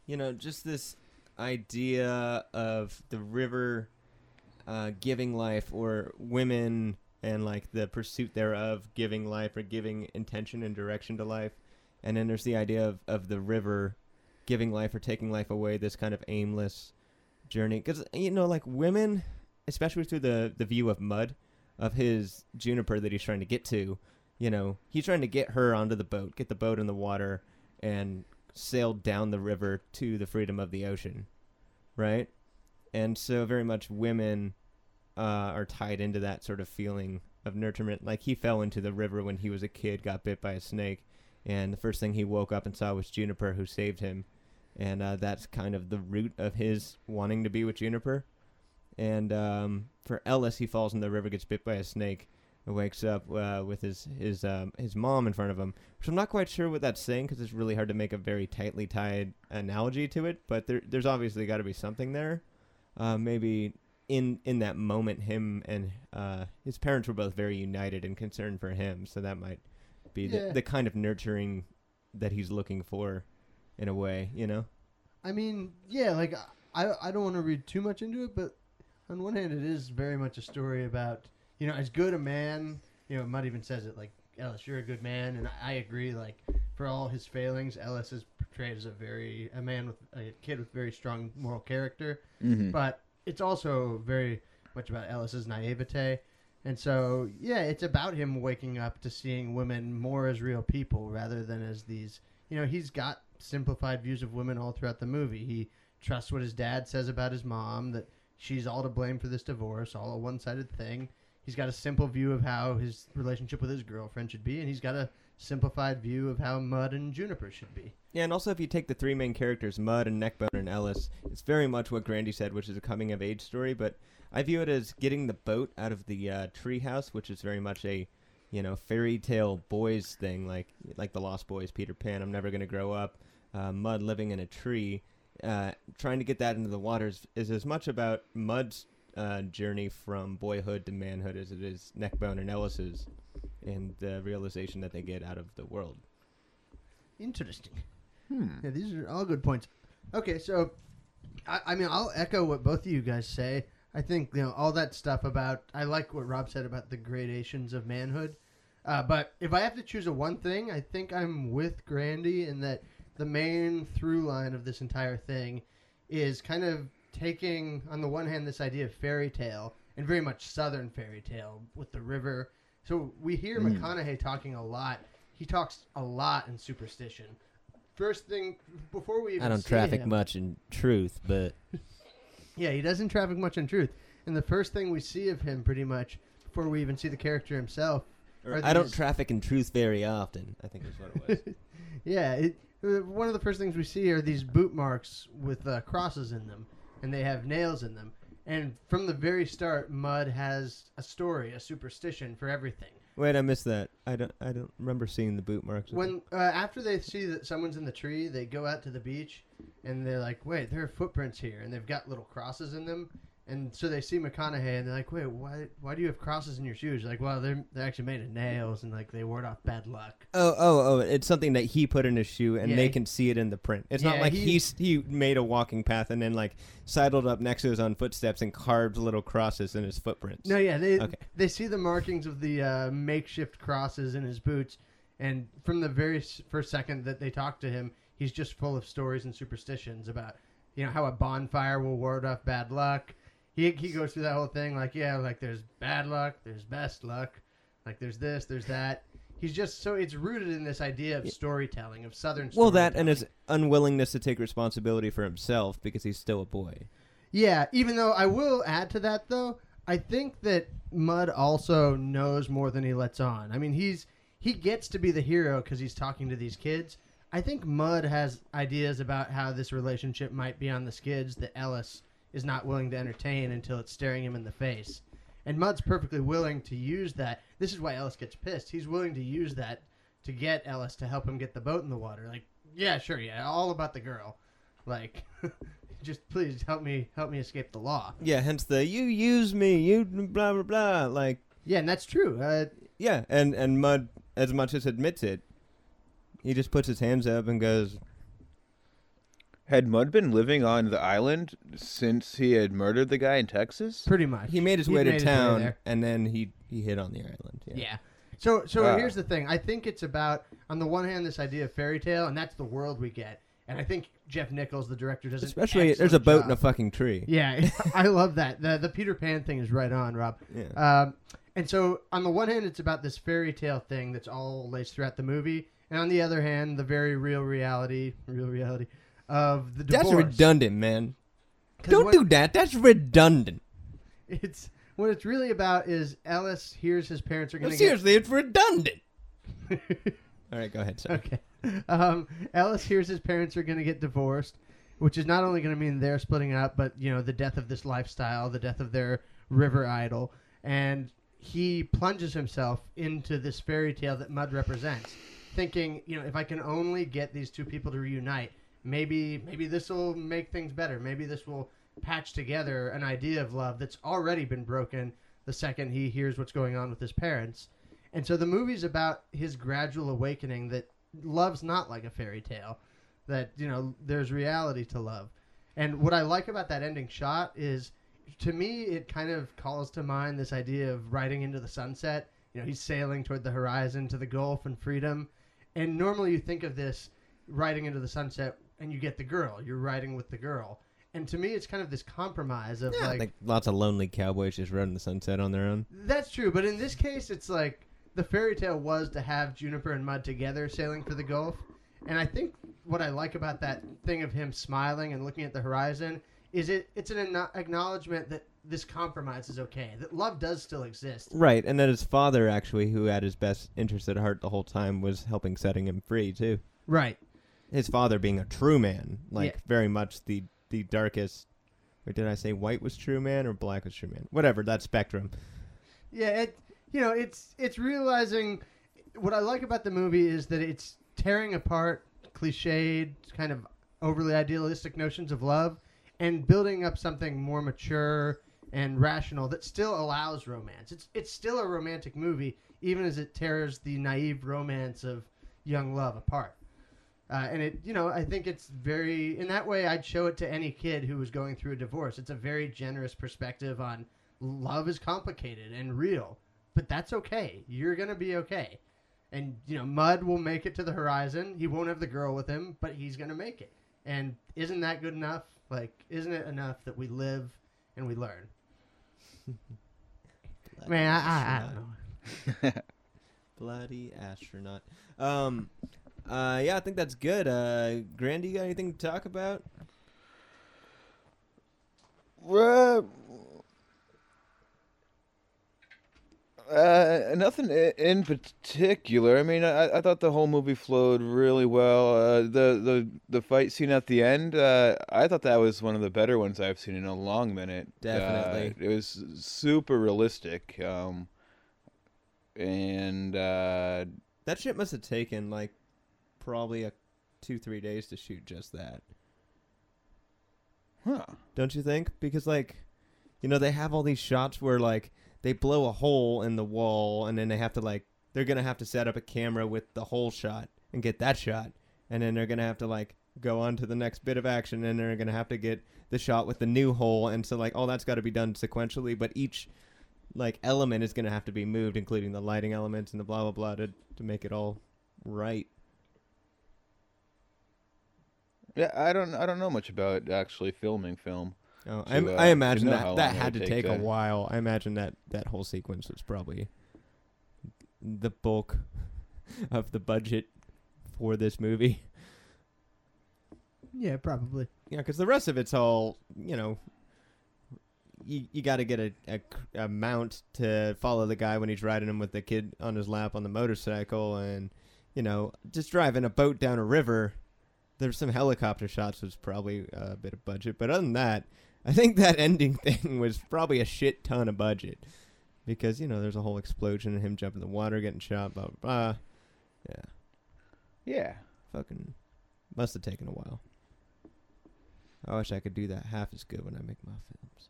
you know, just this idea of the river uh, giving life or women and like the pursuit thereof giving life or giving intention and direction to life. And then there's the idea of, of the river giving life or taking life away, this kind of aimless journey. Because, you know, like women, especially through the, the view of Mud, of his Juniper that he's trying to get to, you know, he's trying to get her onto the boat, get the boat in the water, and sail down the river to the freedom of the ocean, right? And so, very much women uh, are tied into that sort of feeling of nurturement. Like he fell into the river when he was a kid, got bit by a snake, and the first thing he woke up and saw was Juniper, who saved him, and uh, that's kind of the root of his wanting to be with Juniper. And um, for Ellis, he falls in the river, gets bit by a snake, and wakes up uh, with his his um, his mom in front of him. Which I'm not quite sure what that's saying because it's really hard to make a very tightly tied analogy to it. But there, there's obviously got to be something there. Uh, maybe in in that moment, him and uh, his parents were both very united and concerned for him. So that might be Yeah. the, the kind of nurturing that he's looking for, in a way. You know. I mean, yeah, like I I don't want to read too much into it, but on one hand, it is very much a story about you know as good a man. You know, Mud even says it like Ellis, you're a good man, and I, I agree. Like for all his failings, Ellis is portrayed as a very a man with a kid with very strong moral character. Mm-hmm. but it's also very much about Ellis's naivete. And so, yeah, it's about him waking up to seeing women more as real people rather than as these. You know, he's got simplified views of women all throughout the movie. He trusts what his dad says about his mom, that she's all to blame for this divorce, all a one sided thing. He's got a simple view of how his relationship with his girlfriend should be, and he's got a simplified view of how Mud and Juniper should be. Yeah, and also if you take the three main characters, Mud and Neckbone and Ellis, it's very much what Grandy said, which is a coming of age story. But I view it as getting the boat out of the uh, treehouse, which is very much a, you know, fairy tale boys thing, like like the Lost Boys, Peter Pan. I'm never gonna grow up. Uh, Mud living in a tree, uh, trying to get that into the waters is as much about Mud's uh, journey from boyhood to manhood as it is Neckbone and Ellis's, and the realization that they get out of the world. Interesting. Hmm. Yeah, these are all good points. Okay, so I, I mean, I'll echo what both of you guys say. I think you know all that stuff about. I like what Rob said about the gradations of manhood. Uh, but if I have to choose a one thing, I think I'm with Grandy in that the main through line of this entire thing is kind of taking, on the one hand, this idea of fairy tale and very much southern fairy tale with the river. So we hear Mm. McConaughey talking a lot. He talks a lot in superstition. First thing before we even I don't traffic him- much in truth, but [laughs] yeah, he doesn't traffic much in truth. And the first thing we see of him, pretty much, before we even see the character himself, or I don't traffic in truth very often. I think is what it was. [laughs] yeah, it, uh, one of the first things we see are these boot marks with uh, crosses in them, and they have nails in them. And from the very start, Mud has a story, a superstition for everything. Wait, I missed that. I don't. I don't remember seeing the boot marks. When uh, after they see that someone's in the tree, they go out to the beach, and they're like, "Wait, there are footprints here," and they've got little crosses in them. And so they see McConaughey, and they're like, "Wait, why? Why do you have crosses in your shoes?" Like, well, they're they're actually made of nails, and like they ward off bad luck. oh, oh, oh! It's something that he put in his shoe, and Yeah, they he- can see it in the print. It's not Yeah, like he- he's he made a walking path and then like sidled up next to his own footsteps and carved little crosses in his footprints. No, yeah, they Okay. they see the markings of the uh, makeshift crosses in his boots, and from the very s- first second that they talk to him, he's just full of stories and superstitions about you know how a bonfire will ward off bad luck. He he goes through that whole thing like yeah, like there's bad luck, there's best luck, like there's this, there's that. He's just so it's rooted in this idea of storytelling of Southern. Well, that and his unwillingness to take responsibility for himself because he's still a boy. Yeah, even though I will add to that though, I think that Mud also knows more than he lets on. I mean, he's he gets to be the hero because he's talking to these kids. I think Mud has ideas about how this relationship might be on the skids that Ellis is not willing to entertain until it's staring him in the face. And Mud's perfectly willing to use that. This is why Ellis gets pissed. He's willing to use that to get Ellis to help him get the boat in the water. Like, yeah, sure, yeah, all about the girl. Like, [laughs] just please help me help me escape the law. Yeah, hence the you use me, you blah blah blah. Like, Yeah, and that's true. Uh, yeah, and and Mud as much as admits it, he just puts his hands up and goes, Had Mud been living on the island since he had murdered the guy in Texas? pretty much. he made his He'd way to his way town, there. and then he he hit on the island. Yeah. Yeah. So so Wow. here's the thing. I think it's about on the one hand this idea of fairy tale, and that's the world we get. And I think Jeff Nichols, the director, does an Especially there's a excellent boat job. in a fucking tree. Yeah, [laughs] [laughs] I love that. The the Peter Pan thing is right on, Rob. Yeah. Um, and so on the one hand, it's about this fairy tale thing that's all laced throughout the movie, and on the other hand, the very real reality, real reality of the divorce. That's redundant, man. Don't what- do that. That's redundant. It's what it's really about is Ellis hears his parents are going to get. seriously, it's redundant. [laughs] All right, go ahead. Sorry. Okay. Um, Ellis hears his parents are going to get divorced, which is not only going to mean they're splitting up, but you know the death of this lifestyle, the death of their river idol, and he plunges himself into this fairy tale that Mud represents, thinking, you know, if I can only get these two people to reunite, maybe maybe this will make things better. Maybe this will patch together an idea of love that's already been broken the second he hears what's going on with his parents. And so the movie's about his gradual awakening that love's not like a fairy tale, that, you know, there's reality to love. And what I like about that ending shot is, to me, it kind of calls to mind this idea of riding into the sunset. You know, he's sailing toward the horizon to the Gulf and freedom. And normally you think of this riding into the sunset and you get the girl. You're riding with the girl. And to me, it's kind of this compromise of Yeah, like, like lots of lonely cowboys just riding the sunset on their own. that's true, but in this case, it's like the fairy tale was to have Juniper and Mud together sailing for the Gulf, and I think what I like about that thing of him smiling and looking at the horizon is it it's an acknow- acknowledgement that this compromise is okay, that love does still exist. Right, and that his father actually, who had his best interest at heart the whole time, was helping setting him free too. Right. His father being a true man, like Yeah. very much the the darkest. Or did I say white was true man or black was true man? Whatever that spectrum. Yeah, it you know, it's it's realizing what I like about the movie is that it's tearing apart cliched, kind of overly idealistic notions of love and building up something more mature and rational that still allows romance. It's it's still a romantic movie even as it tears the naive romance of young love apart. Uh, and it, you know, I think it's very in that way. I'd show it to any kid who was going through a divorce. It's a very generous perspective on love is complicated and real, but that's okay. You're gonna be okay. And you know, Mud will make it to the horizon. He won't have the girl with him, but he's gonna make it. And isn't that good enough? Like, isn't it enough that we live and we learn? [laughs] Man, I, I, I don't know. [laughs] Bloody astronaut. Um, uh, yeah, I think that's good. Uh, Grandy, you got anything to talk about? Uh, uh, nothing in particular. I mean, I, I thought the whole movie flowed really well. Uh, the the the fight scene at the end, uh, I thought that was one of the better ones I've seen in a long minute. Definitely. uh, it was super realistic. Um, and uh, That shit must have taken like probably a two three days to shoot just that. huh. Don't you think? Because like, you know, they have all these shots where like they blow a hole in the wall, and then they have to like they're gonna have to set up a camera with the whole shot and get that shot, and then they're gonna have to like go on to the next bit of action, and they're gonna have to get the shot with the new hole, and so like all that's got to be done sequentially, but each like element is gonna have to be moved, including the lighting elements and the blah blah blah to to make it all right. Yeah, I don't I don't know much about actually filming film. Oh, to, I, uh, I imagine that that had to take take a while. I imagine that that whole sequence was probably the bulk [laughs] of the budget for this movie. Yeah, probably. Yeah, because the rest of it's all you know. You you got to get a a mount to follow the guy when he's riding him with the kid on his lap on the motorcycle, and you know just driving a boat down a river. There's some helicopter shots was probably a bit of budget, but other than that, I think that [laughs] ending thing was probably a shit ton of budget because you know there's a whole explosion and him jumping in the water, getting shot, blah blah. blah. Yeah, Yeah. fucking must have taken a while. I wish I could do that half as good when I make my films.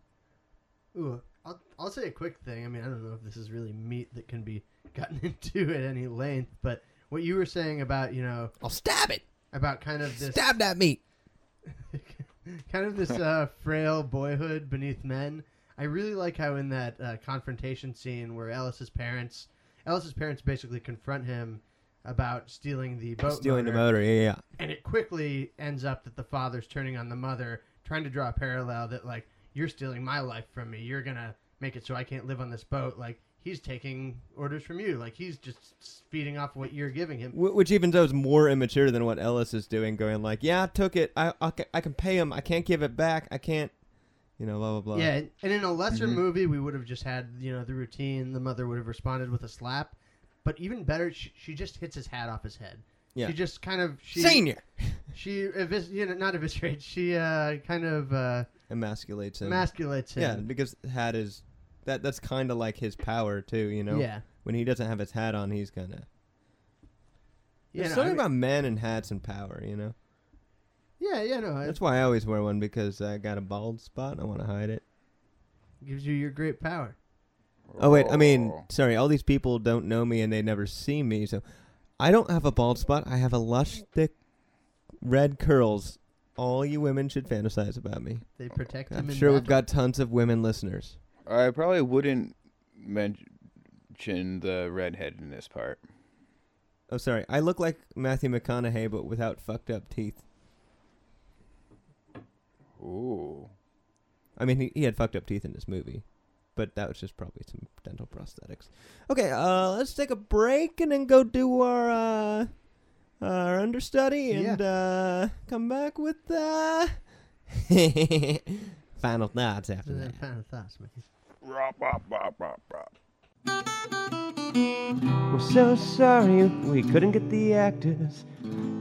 Ooh, I'll, I'll say a quick thing. I mean, I don't know if this is really meat that can be [laughs] gotten into at any length, but what you were saying about, you know, I'll stab it. About kind of this Stab that meat. [laughs] kind of this uh, frail boyhood beneath men. I really like how in that uh, confrontation scene where Ellis's parents, Ellis's parents basically confront him about stealing the boat, Stealing motor, the motor. Yeah, yeah. and it quickly ends up that the father's turning on the mother, trying to draw a parallel that like you're stealing my life from me. You're gonna make it so I can't live on this boat. Like he's taking orders from you. Like he's just feeding off what you're giving him. Which even though is more immature than what Ellis is doing, going like, "Yeah, I took it. I I, I can pay him. I can't give it back. I can't." You know, blah blah blah. Yeah, and- and in a lesser Mhm. movie, we would have just had you know the routine. The mother would have responded with a slap, but even better, she, she just hits his hat off his head. Yeah. She just kind of she Senior [laughs] she evis- you know not eviscerates. She uh, kind of uh, emasculates him. emasculates him. Yeah, because hat is that. That's kind of like his power too. You know. yeah. When he doesn't have his hat on, he's gonna. Yeah, There's no, I something mean- about men and hats and power. You know. yeah, yeah, no, it That's why I always wear one because I got a bald spot. and I want to hide it. gives you your great power. Oh wait, I mean, Oh. sorry. All these people don't know me and they never see me, so I don't have a bald spot. I have a lush, thick, red curls. All you women should fantasize about me. They protect him. I'm in sure we've battle. got tons of women listeners. I probably wouldn't mention the redhead in this part. Oh, sorry. I look like Matthew McConaughey, but without fucked up teeth. Ooh. I mean, he, he had fucked up teeth in this movie, but that was just probably some dental prosthetics. Okay, uh, let's take a break and then go do our uh, our understudy and uh, come back with uh, [laughs] final thoughts after And then that. final thoughts, man. Rop, rop, rop, rop, rop. We're so sorry we couldn't get the actors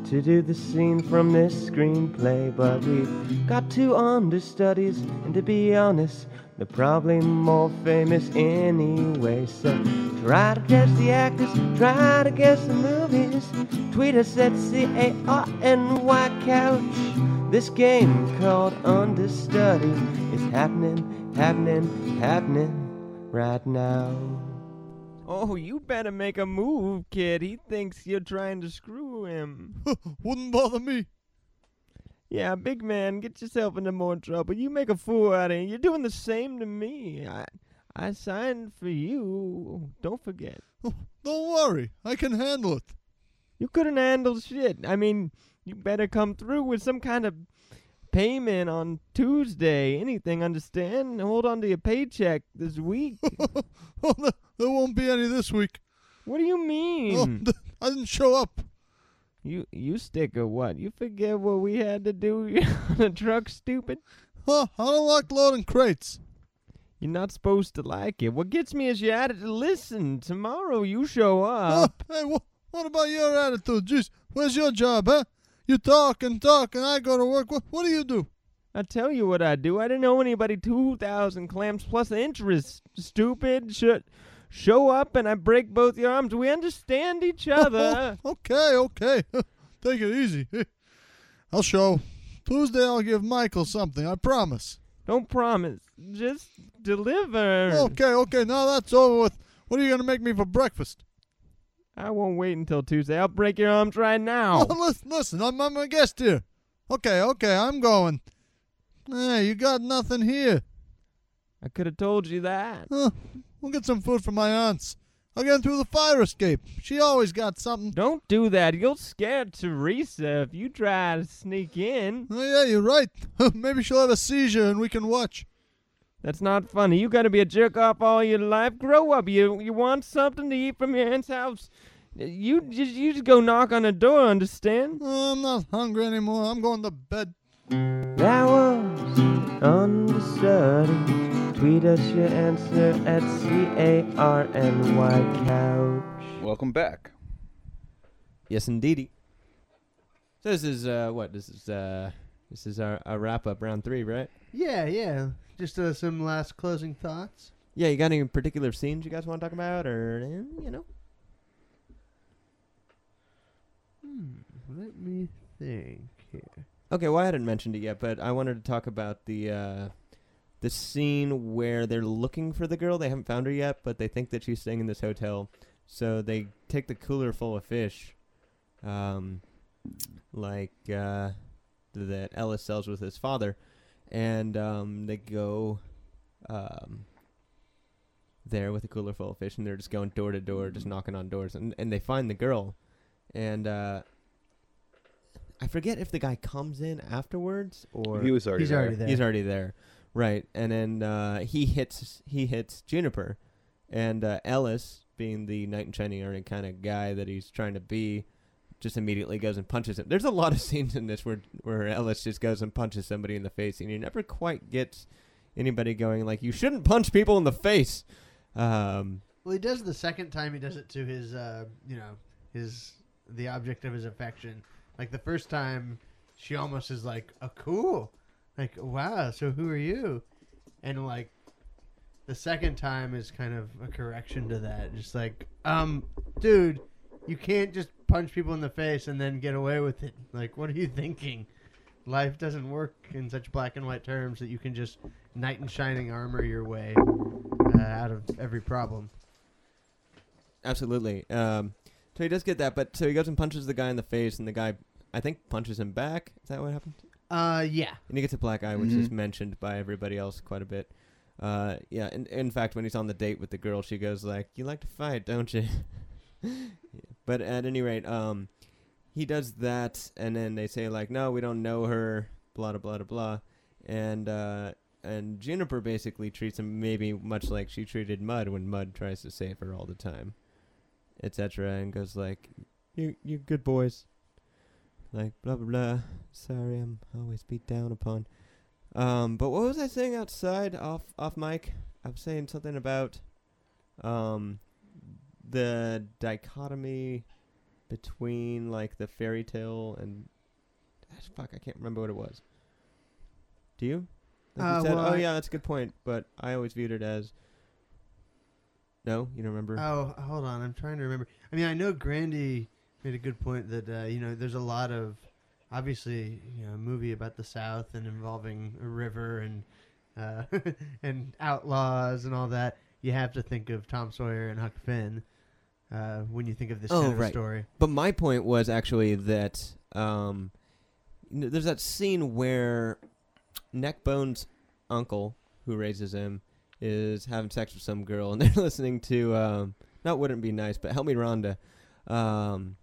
to do the scene from this screenplay, but we've got two understudies, and to be honest, they're probably more famous anyway. So try to guess the actors, try to guess the movies. Tweet us at C A R N Y Couch. This game called Understudy is happening, happening, happening right now. Oh, you better make a move, kid. He thinks you're trying to screw him. [laughs] Wouldn't bother me. Yeah, big man, get yourself into more trouble. You make a fool out of him. You're doing the same to me. I, I signed for you. Don't forget. [laughs] Don't worry, I can handle it. You couldn't handle shit. I mean, you better come through with some kind of payment on Tuesday. Anything, understand? Hold on to your paycheck this week. [laughs] oh, there, there won't be any this week. what do you Oh, mean? th- I didn't show up. You you stick or what? You forget what we had to do [laughs] on the truck, stupid? Huh, I don't like loading crates. You're not supposed to like it. What gets me is you added to listen. Tomorrow you show up. Hey, wha what about your attitude? Jeez, where's your job, huh? You talk and talk, and I go to work. What, what do you do? I tell you what I do. I didn't owe anybody two thousand clams plus interest. Stupid. Should show up and I break both your arms. We understand each oh, other. Oh, okay, okay. [laughs] Take it easy. [laughs] I'll show. Tuesday I'll give Michael something, I promise. Don't promise. Just deliver. Okay, okay, now that's over with. What are you going to make me for breakfast? I won't wait until Tuesday. I'll break your arms right now. Oh, [laughs] listen, listen, I'm, I'm a guest here. Okay, okay, I'm going. Hey, you got nothing here. I could have told you that. Huh, we'll get some food from my aunt's. I'll get through the fire escape. She always got something. Don't do that. You'll scare Teresa if you try to sneak in. Oh, yeah, you're right. [laughs] Maybe she'll have a seizure and we can watch. That's not funny. You gotta be a jerk off all your life. Grow up. You you want something to eat from your aunt's house? You just you just go knock on the door. Understand? Oh, I'm not hungry anymore. I'm going to bed. That was understudy. Tweet us your answer at C A R N Y couch. Welcome back. Yes, indeedy. So this is uh, what? This is uh, this is our, our wrap up round three, right? Yeah, yeah. Just uh, some last closing thoughts. Yeah, you got any particular scenes you guys want to talk about, or you know? Hmm, let me think here. Okay, well I hadn't mentioned it yet, but I wanted to talk about the uh, the scene where they're looking for the girl. They haven't found her yet, but they think that she's staying in this hotel. So they take the cooler full of fish, um, like uh, that Ellis sells with his father, and um, they go um, there with a cooler full of fish, and they're just going door to door, just knocking on doors, and and they find the girl, and uh, I forget if the guy comes in afterwards or he was already He's there. already there. He's already there, right? And then uh, he hits he hits Juniper, and uh, Ellis, being the knight in shining armor kind of guy that he's trying to be, just immediately goes and punches him. There's a lot of [laughs] scenes in this where where Ellis just goes and punches somebody in the face, and he never quite gets anybody going like you shouldn't punch people in the face. Um, Well, he does the second time. He does it to his, uh, you know, his the object of his affection. Like the first time, she almost is like, "Oh, cool," like, "Wow." So who are you? And like, the second time is kind of a correction to that. Just like, um, dude, you can't just punch people in the face and then get away with it. Like, what are you thinking? Life doesn't work in such black and white terms that you can just knight in shining armor your way uh, out of every problem. Absolutely. Um, so he does get that, but so he goes and punches the guy in the face, and the guy, I think, punches him back. Is that what happened? Uh, yeah. And he gets a black eye, which is Mhm. mentioned by everybody else quite a bit. Uh, yeah. In, in fact, when he's on the date with the girl, she goes like, "You like to fight, don't you?" [laughs] [laughs] But at any rate, um, he does that, and then they say like, "No, we don't know her." Blah blah blah blah, and uh, and Juniper basically treats him maybe much like she treated Mud when Mud tries to save her all the time, etc. And goes like, "You you good boys." Like blah blah blah. Sorry, I'm always beat down upon. Um, but what was I saying outside off off mic? I was saying something about um the dichotomy between like the fairy tale and ah, fuck, I can't remember what it was. Do you? Like you Uh, said, well, oh I- yeah, that's a good point, but I always viewed it as no, you don't remember. Oh, hold on. I'm trying to remember. I mean, I know Grandy made a good point that uh, you know there's a lot of obviously you know a movie about the South and involving a river and uh, [laughs] and outlaws and all that. You have to think of Tom Sawyer and Huck Finn uh, when you think of this Oh, kind of right. story. But my point was actually that um, there's that scene where Neckbone's uncle, who raises him, is having sex with some girl, and [laughs] they're listening to um, not "Wouldn't Be Nice," but "Help Me, Rhonda." Um,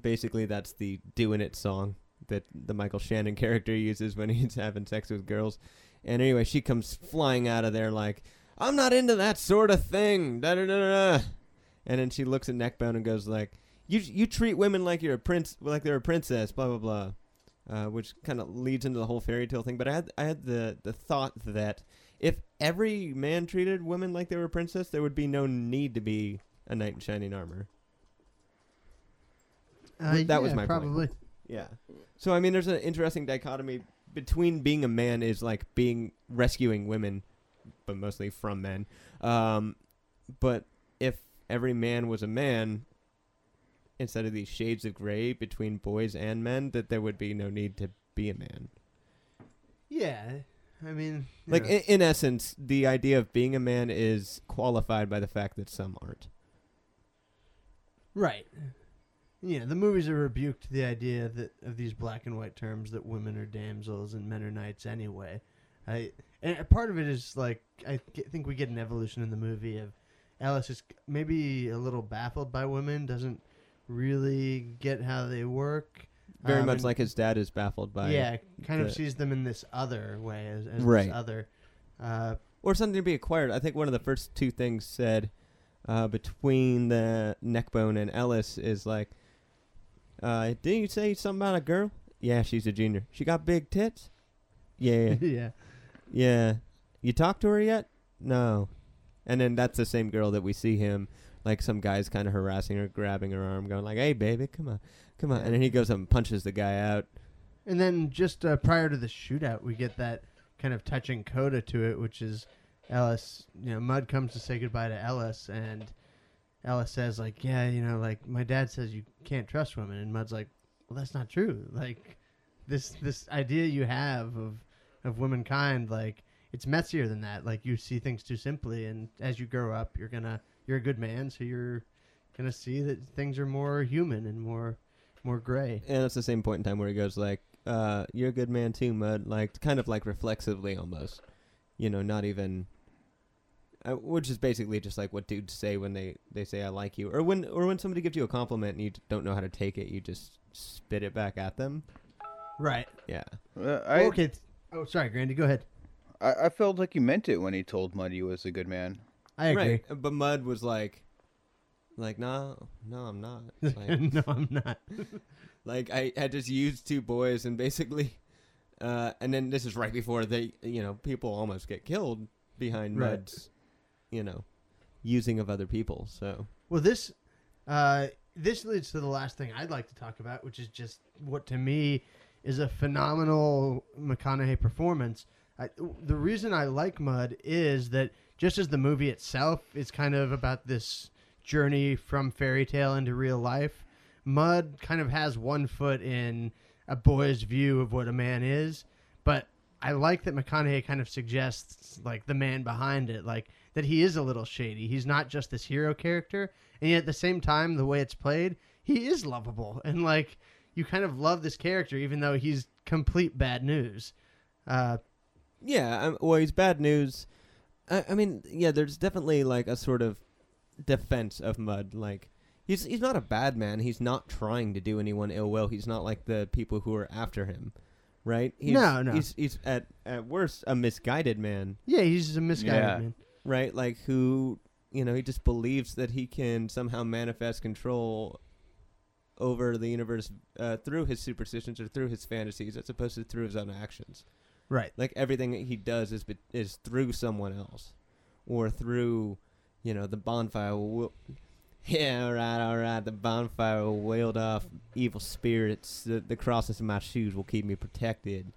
basically, that's the "Doing It" song that the Michael Shannon character uses when [laughs] he's having sex with girls. And anyway, she comes flying out of there like, "I'm not into that sort of thing." Da da da da. And then she looks at Neckbone and goes like, "You you treat women like you're a prince, like they're a princess." Blah blah blah. Uh, which kind of leads into the whole fairy tale thing. But I had I had the the thought that if every man treated women like they were a princess, there would be no need to be a knight in shining armor. Uh, That was yeah, my point. probably. Yeah. So I mean, there's an interesting dichotomy between being a man is like being rescuing women, but mostly from men. Um, but if every man was a man, instead of these shades of gray between boys and men, that there would be no need to be a man. Yeah, I mean, Like in, in essence, the idea of being a man is qualified by the fact that some aren't. Right. Yeah, the movies have rebuked the idea that of these black and white terms that women are damsels and men are knights anyway. I and part of it is like I think we get an evolution in the movie of Ellis is maybe a little baffled by women, doesn't really get how they work. Very Um, much like his dad is baffled by yeah, kind of sees them in this other way as, as Right. this other. Uh, or something to be acquired. I think one of the first two things said uh, between the neckbone and Ellis is like, uh, didn't you say something about a girl? Yeah, she's a junior. She got big tits. Yeah, [laughs] yeah. yeah. You talked to her yet? No. And then that's the same girl that we see him like some guy's kind of harassing her, grabbing her arm, going like, "Hey, baby, come on, come on!" And then he goes up and punches the guy out. And then just uh, prior to the shootout, we get that kind of touching coda to it, which is Ellis. You know, Mud comes to say goodbye to Ellis, and Ellis says like, "Yeah, you know, like my dad says you can't trust women," and Mud's like, "Well, that's not true. Like this this idea you have of of womankind, like." It's messier than that. Like you see things too simply, and as you grow up, you're gonna you're a good man, so you're gonna see that things are more human and more more gray. And it's the same point in time where he goes like, uh, "You're a good man too, Mud." Like kind of like reflexively almost, you know, not even. Uh, which is basically just like what dudes say when they, they say I like you, or when or when somebody gives you a compliment and you don't know how to take it, you just spit it back at them. Right. Yeah, Uh, I, okay. Oh, sorry, Grandy. Go ahead. I I felt like he meant it when he told Mud he was a good man. I agree. right. But Mud was like, like no, no, I'm not. [laughs] Like, no, I'm not. [laughs] Like I had just used two boys and basically, uh, and then this is right before they, you know, people almost get killed behind Right. Mud's, you know, using of other people. So Well, this uh, this leads to the last thing I'd like to talk about, which is just what to me is a phenomenal McConaughey performance. I, the reason I like Mud is that just as the movie itself is kind of about this journey from fairy tale into real life, Mud kind of has one foot in a boy's view of what a man is, but I like that McConaughey kind of suggests like the man behind it, like that he is a little shady. He's not just this hero character, and yet at the same time, the way it's played, he is lovable, [laughs] and like you kind of love this character, even though he's complete bad news. Uh, yeah, um, well, he's bad news. I, I mean, yeah, there's definitely like a sort of defense of Mud. Like he's he's not a bad man. He's not trying to do anyone ill will. He's not like the people who are after him, right? He's, No, no. He's he's at at worst a misguided man. yeah, he's a misguided Yeah. man. right? Like who, you know, he just believes that he can somehow manifest control over the universe uh, through his superstitions or through his fantasies, as opposed to through his own actions. Right. Like everything that he does is is through someone else, or through, you know, the bonfire. Will, yeah, all right, all right. The bonfire will ward off evil spirits. The, the crosses in my shoes will keep me protected.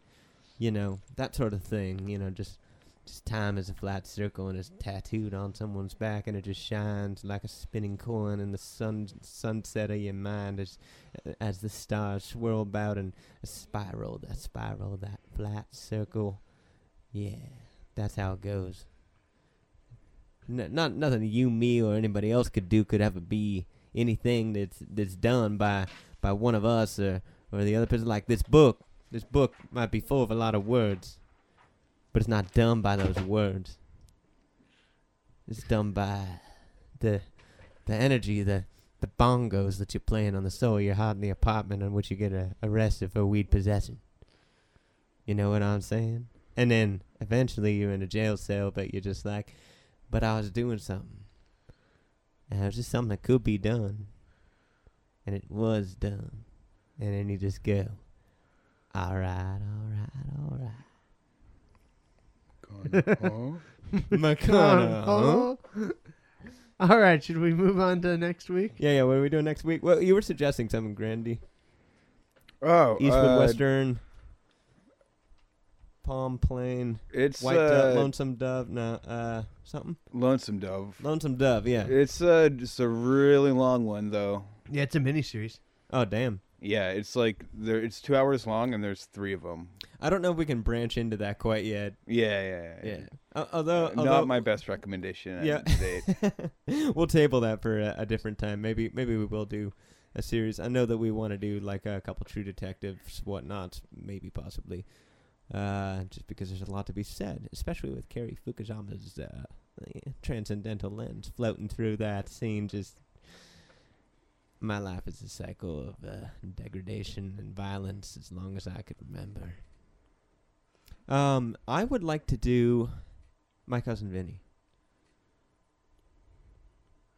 You know that sort of thing. You know, just just time is a flat circle and it's tattooed on someone's back and it just shines like a spinning coin in the sun sunset of your mind as uh, as the stars swirl about and a spiral, that spiral, that flat circle. Yeah, that's how it goes. N- not nothing you, me, or anybody else could do could ever be anything that's that's done by by one of us or or the other person. Like this book, this book might be full of a lot of words, but it's not done by those words. It's done by the the energy, the the bongos that you're playing on the soul of your heart in the apartment on which you get arrested for weed possession. You know what I'm saying? And then eventually you're in a jail cell, but you're just like, but I was doing something. And it was just something that could be done. And it was done. And then you just go, alright, alright, alright. McConnell. All right, [laughs] should we move on to next week? Yeah, yeah. What are we doing next week? Well, you were suggesting something, Grandy. Oh, Eastwood uh, Western, Palm Plain, It's White uh, Dove, Lonesome Dove. No, uh, something. Lonesome Dove. Lonesome Dove. Yeah. It's uh, just a really long one though. Yeah, it's a miniseries. Oh, damn. Yeah, it's like there. It's two hours long and there's three of them. I don't know if we can branch into that quite yet. Yeah, yeah, yeah. Yeah. Uh, although, Uh, although not my best recommendation. Yeah. [laughs] We'll table that for a, a different time. Maybe maybe we will do a series. I know that we want to do like a couple True Detectives, whatnots, maybe possibly. Uh, just because there's a lot to be said, especially with Cary Fukunaga's uh, transcendental lens floating through that scene. Just my life is a cycle of uh, degradation and violence as long as I could remember. Um, I would like to do my cousin Vinny.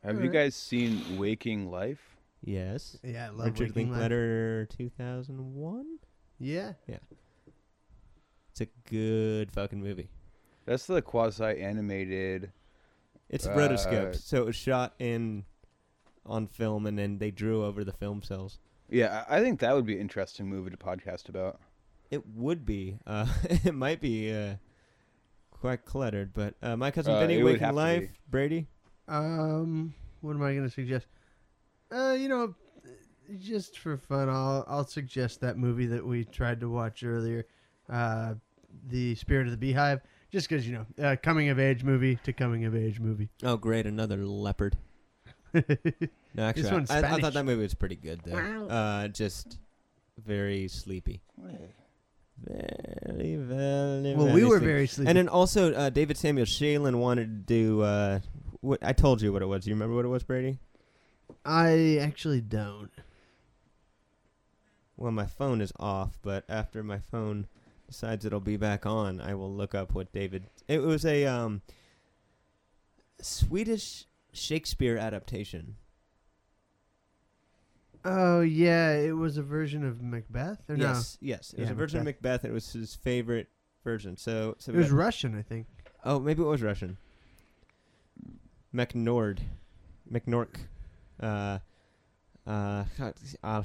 Have you guys seen Waking Life? Yes. Yeah, I love Richard Waking Life. Linklater, 2001. Yeah. Yeah. It's a good fucking movie. That's the quasi animated. It's Uh, rotoscoped, so it was shot in on film, and then they drew over the film cells. Yeah, I I think that would be an interesting movie to podcast about. It would be. Uh, [laughs] it might be uh, quite cluttered, but uh, my cousin Uh, Vinny, it would Waking to Life, be. Brady. Um, what am I gonna suggest? Uh, you know, just for fun, I'll I'll suggest that movie that we tried to watch earlier, uh, the Spirit of the Beehive. Just because you know, uh, coming of age movie to coming of age movie. Oh, great, another leopard. [laughs] No, actually, one's I, I Spanish. thought that movie was pretty good though. Uh, just very sleepy. Very, very. well, very we were sleepy. very sleepy. And then also, uh, David Samuel Shalin wanted to do. Uh, what I told you what it was. Do you remember what it was, Brady? I actually don't. Well, my phone is off, but after my phone decides it'll be back on, I will look up what David. It was a um, Swedish Shakespeare adaptation. Oh yeah, it was a version of Macbeth. Or Yes, yes, it was a version of Macbeth. Macbeth. And it was his favorite version. So, so it was Russian, I think. oh, maybe it was Russian. McNord, McNork, uh, uh, uh,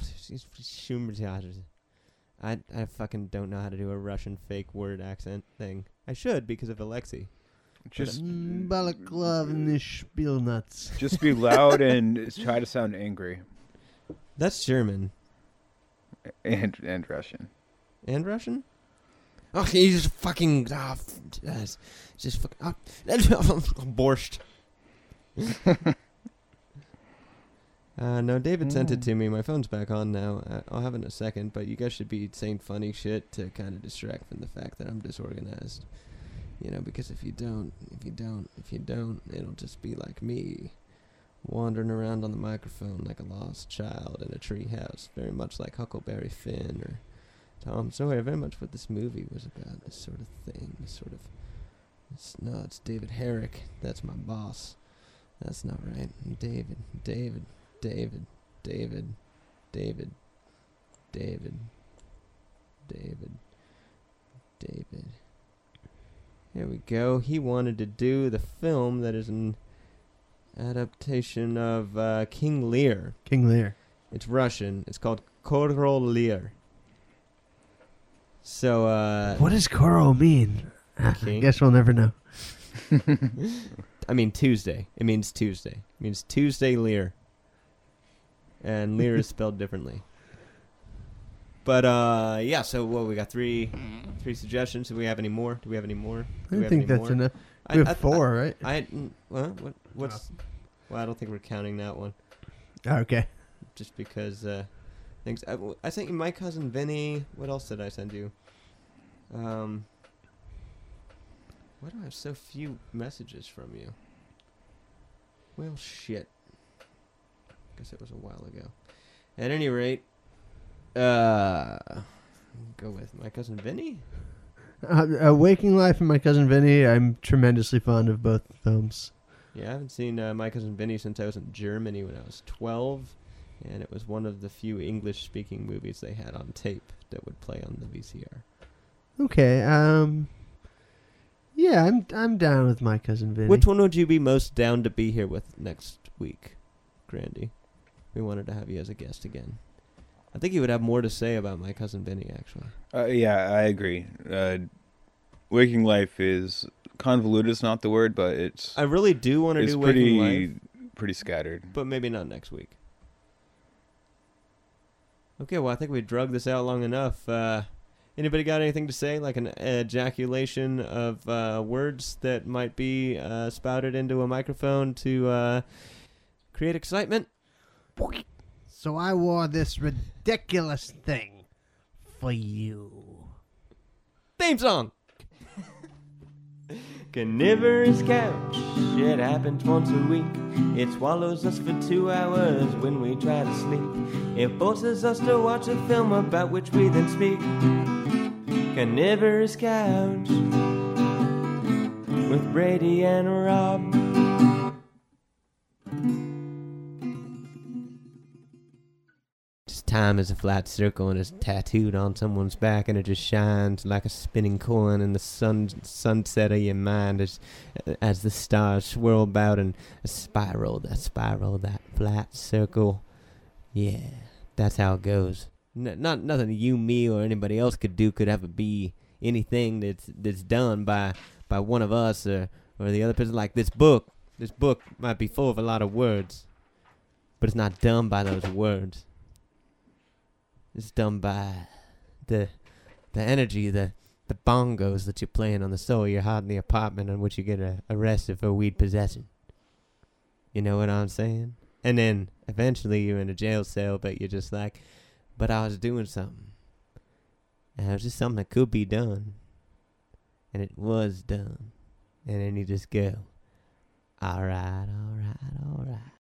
I I fucking don't know how to do a Russian fake word accent thing. I should because of Alexi. Just Balaklavny Spielnuts. just be loud and try to sound angry That's German and and Russian. and Russian. Oh, he's just fucking f- just fucking ah, [laughs] borscht. [laughs] uh, no, David sent it to me. My phone's back on now. Uh, I'll have it in a second, but you guys should be saying funny shit to kind of distract from the fact that I'm disorganized. You know, because if you don't, if you don't, if you don't, it'll just be like me, wandering around on the microphone like a lost child in a treehouse, very much like Huckleberry Finn or Tom Sawyer. Very much what this movie was about. This sort of thing. This sort of. It's, no, it's David Herrick. That's my boss. That's not right. David, David, David, David, David, David, David, David. Here we go. He wanted to do the film that is an adaptation of uh, King Lear. King Lear. It's Russian. It's called Korol Lear. So, uh, What does Korol mean? Ah, I guess we'll never know. [laughs] I mean Tuesday. It means Tuesday. It means Tuesday Lear. And Lear is spelled differently. But uh yeah, so what we got three three suggestions. Do we have any more? Do we have any more? I Do we don't have think any that's more? enough. I- We have I- four, right? I, I well, what what's well, I don't think we're counting that one Okay. just because uh things I, I sent you my cousin Vinny. What else did I send you? Um Why do I have so few messages from you? Well, shit. I Guess it was a while ago. At any rate, uh, go with my cousin Vinny. Uh, uh, Waking Life and My Cousin Vinny. I'm tremendously fond of both films. Yeah, I haven't seen uh, my cousin Vinny since I was in Germany when I was twelve, and it was one of the few English-speaking movies they had on tape that would play on the VCR. Okay. Um. Yeah, I'm I'm down with My Cousin Vinny. Which one would you be most down to be here with next week, Grandy? We wanted to have you as a guest again. I think he would have more to say about my cousin Vinny, actually. Uh, yeah, I agree. Uh, Waking Life is convoluted. Is not the word, but it's I really do want to it's do pretty Waking Life, pretty scattered. but maybe not next week. Okay, well, I think we drug this out long enough. Uh, anybody got anything to say, like an ejaculation of uh, words that might be uh, spouted into a microphone to uh, create excitement? So I wore this ridiculous thing for you. Theme song. [laughs] Carnivorous couch. It happens once a week. It swallows us for two hours when we try to sleep. It forces us to watch a film about which we then speak. Carnivorous couch. With Brady and Rob. Time is a flat circle and it's tattooed on someone's back and it just shines like a spinning coin in the sun sunset of your mind as as the stars swirl about and a spiral that spiral that flat circle. Yeah that's how it goes. Not nothing you me or anybody else could do could ever be anything that's that's done by by one of us or or the other person. Like this book this book might be full of a lot of words but it's not done by those words it's done by the the energy, the the bongos that you're playing on the soul you're hot in the apartment in which you get uh, arrested for weed possession. You know what I'm saying? And then eventually you're in a jail cell, but you're just like, but I was doing something. And it was just something that could be done. And it was done. And then you just go, alright, alright, alright.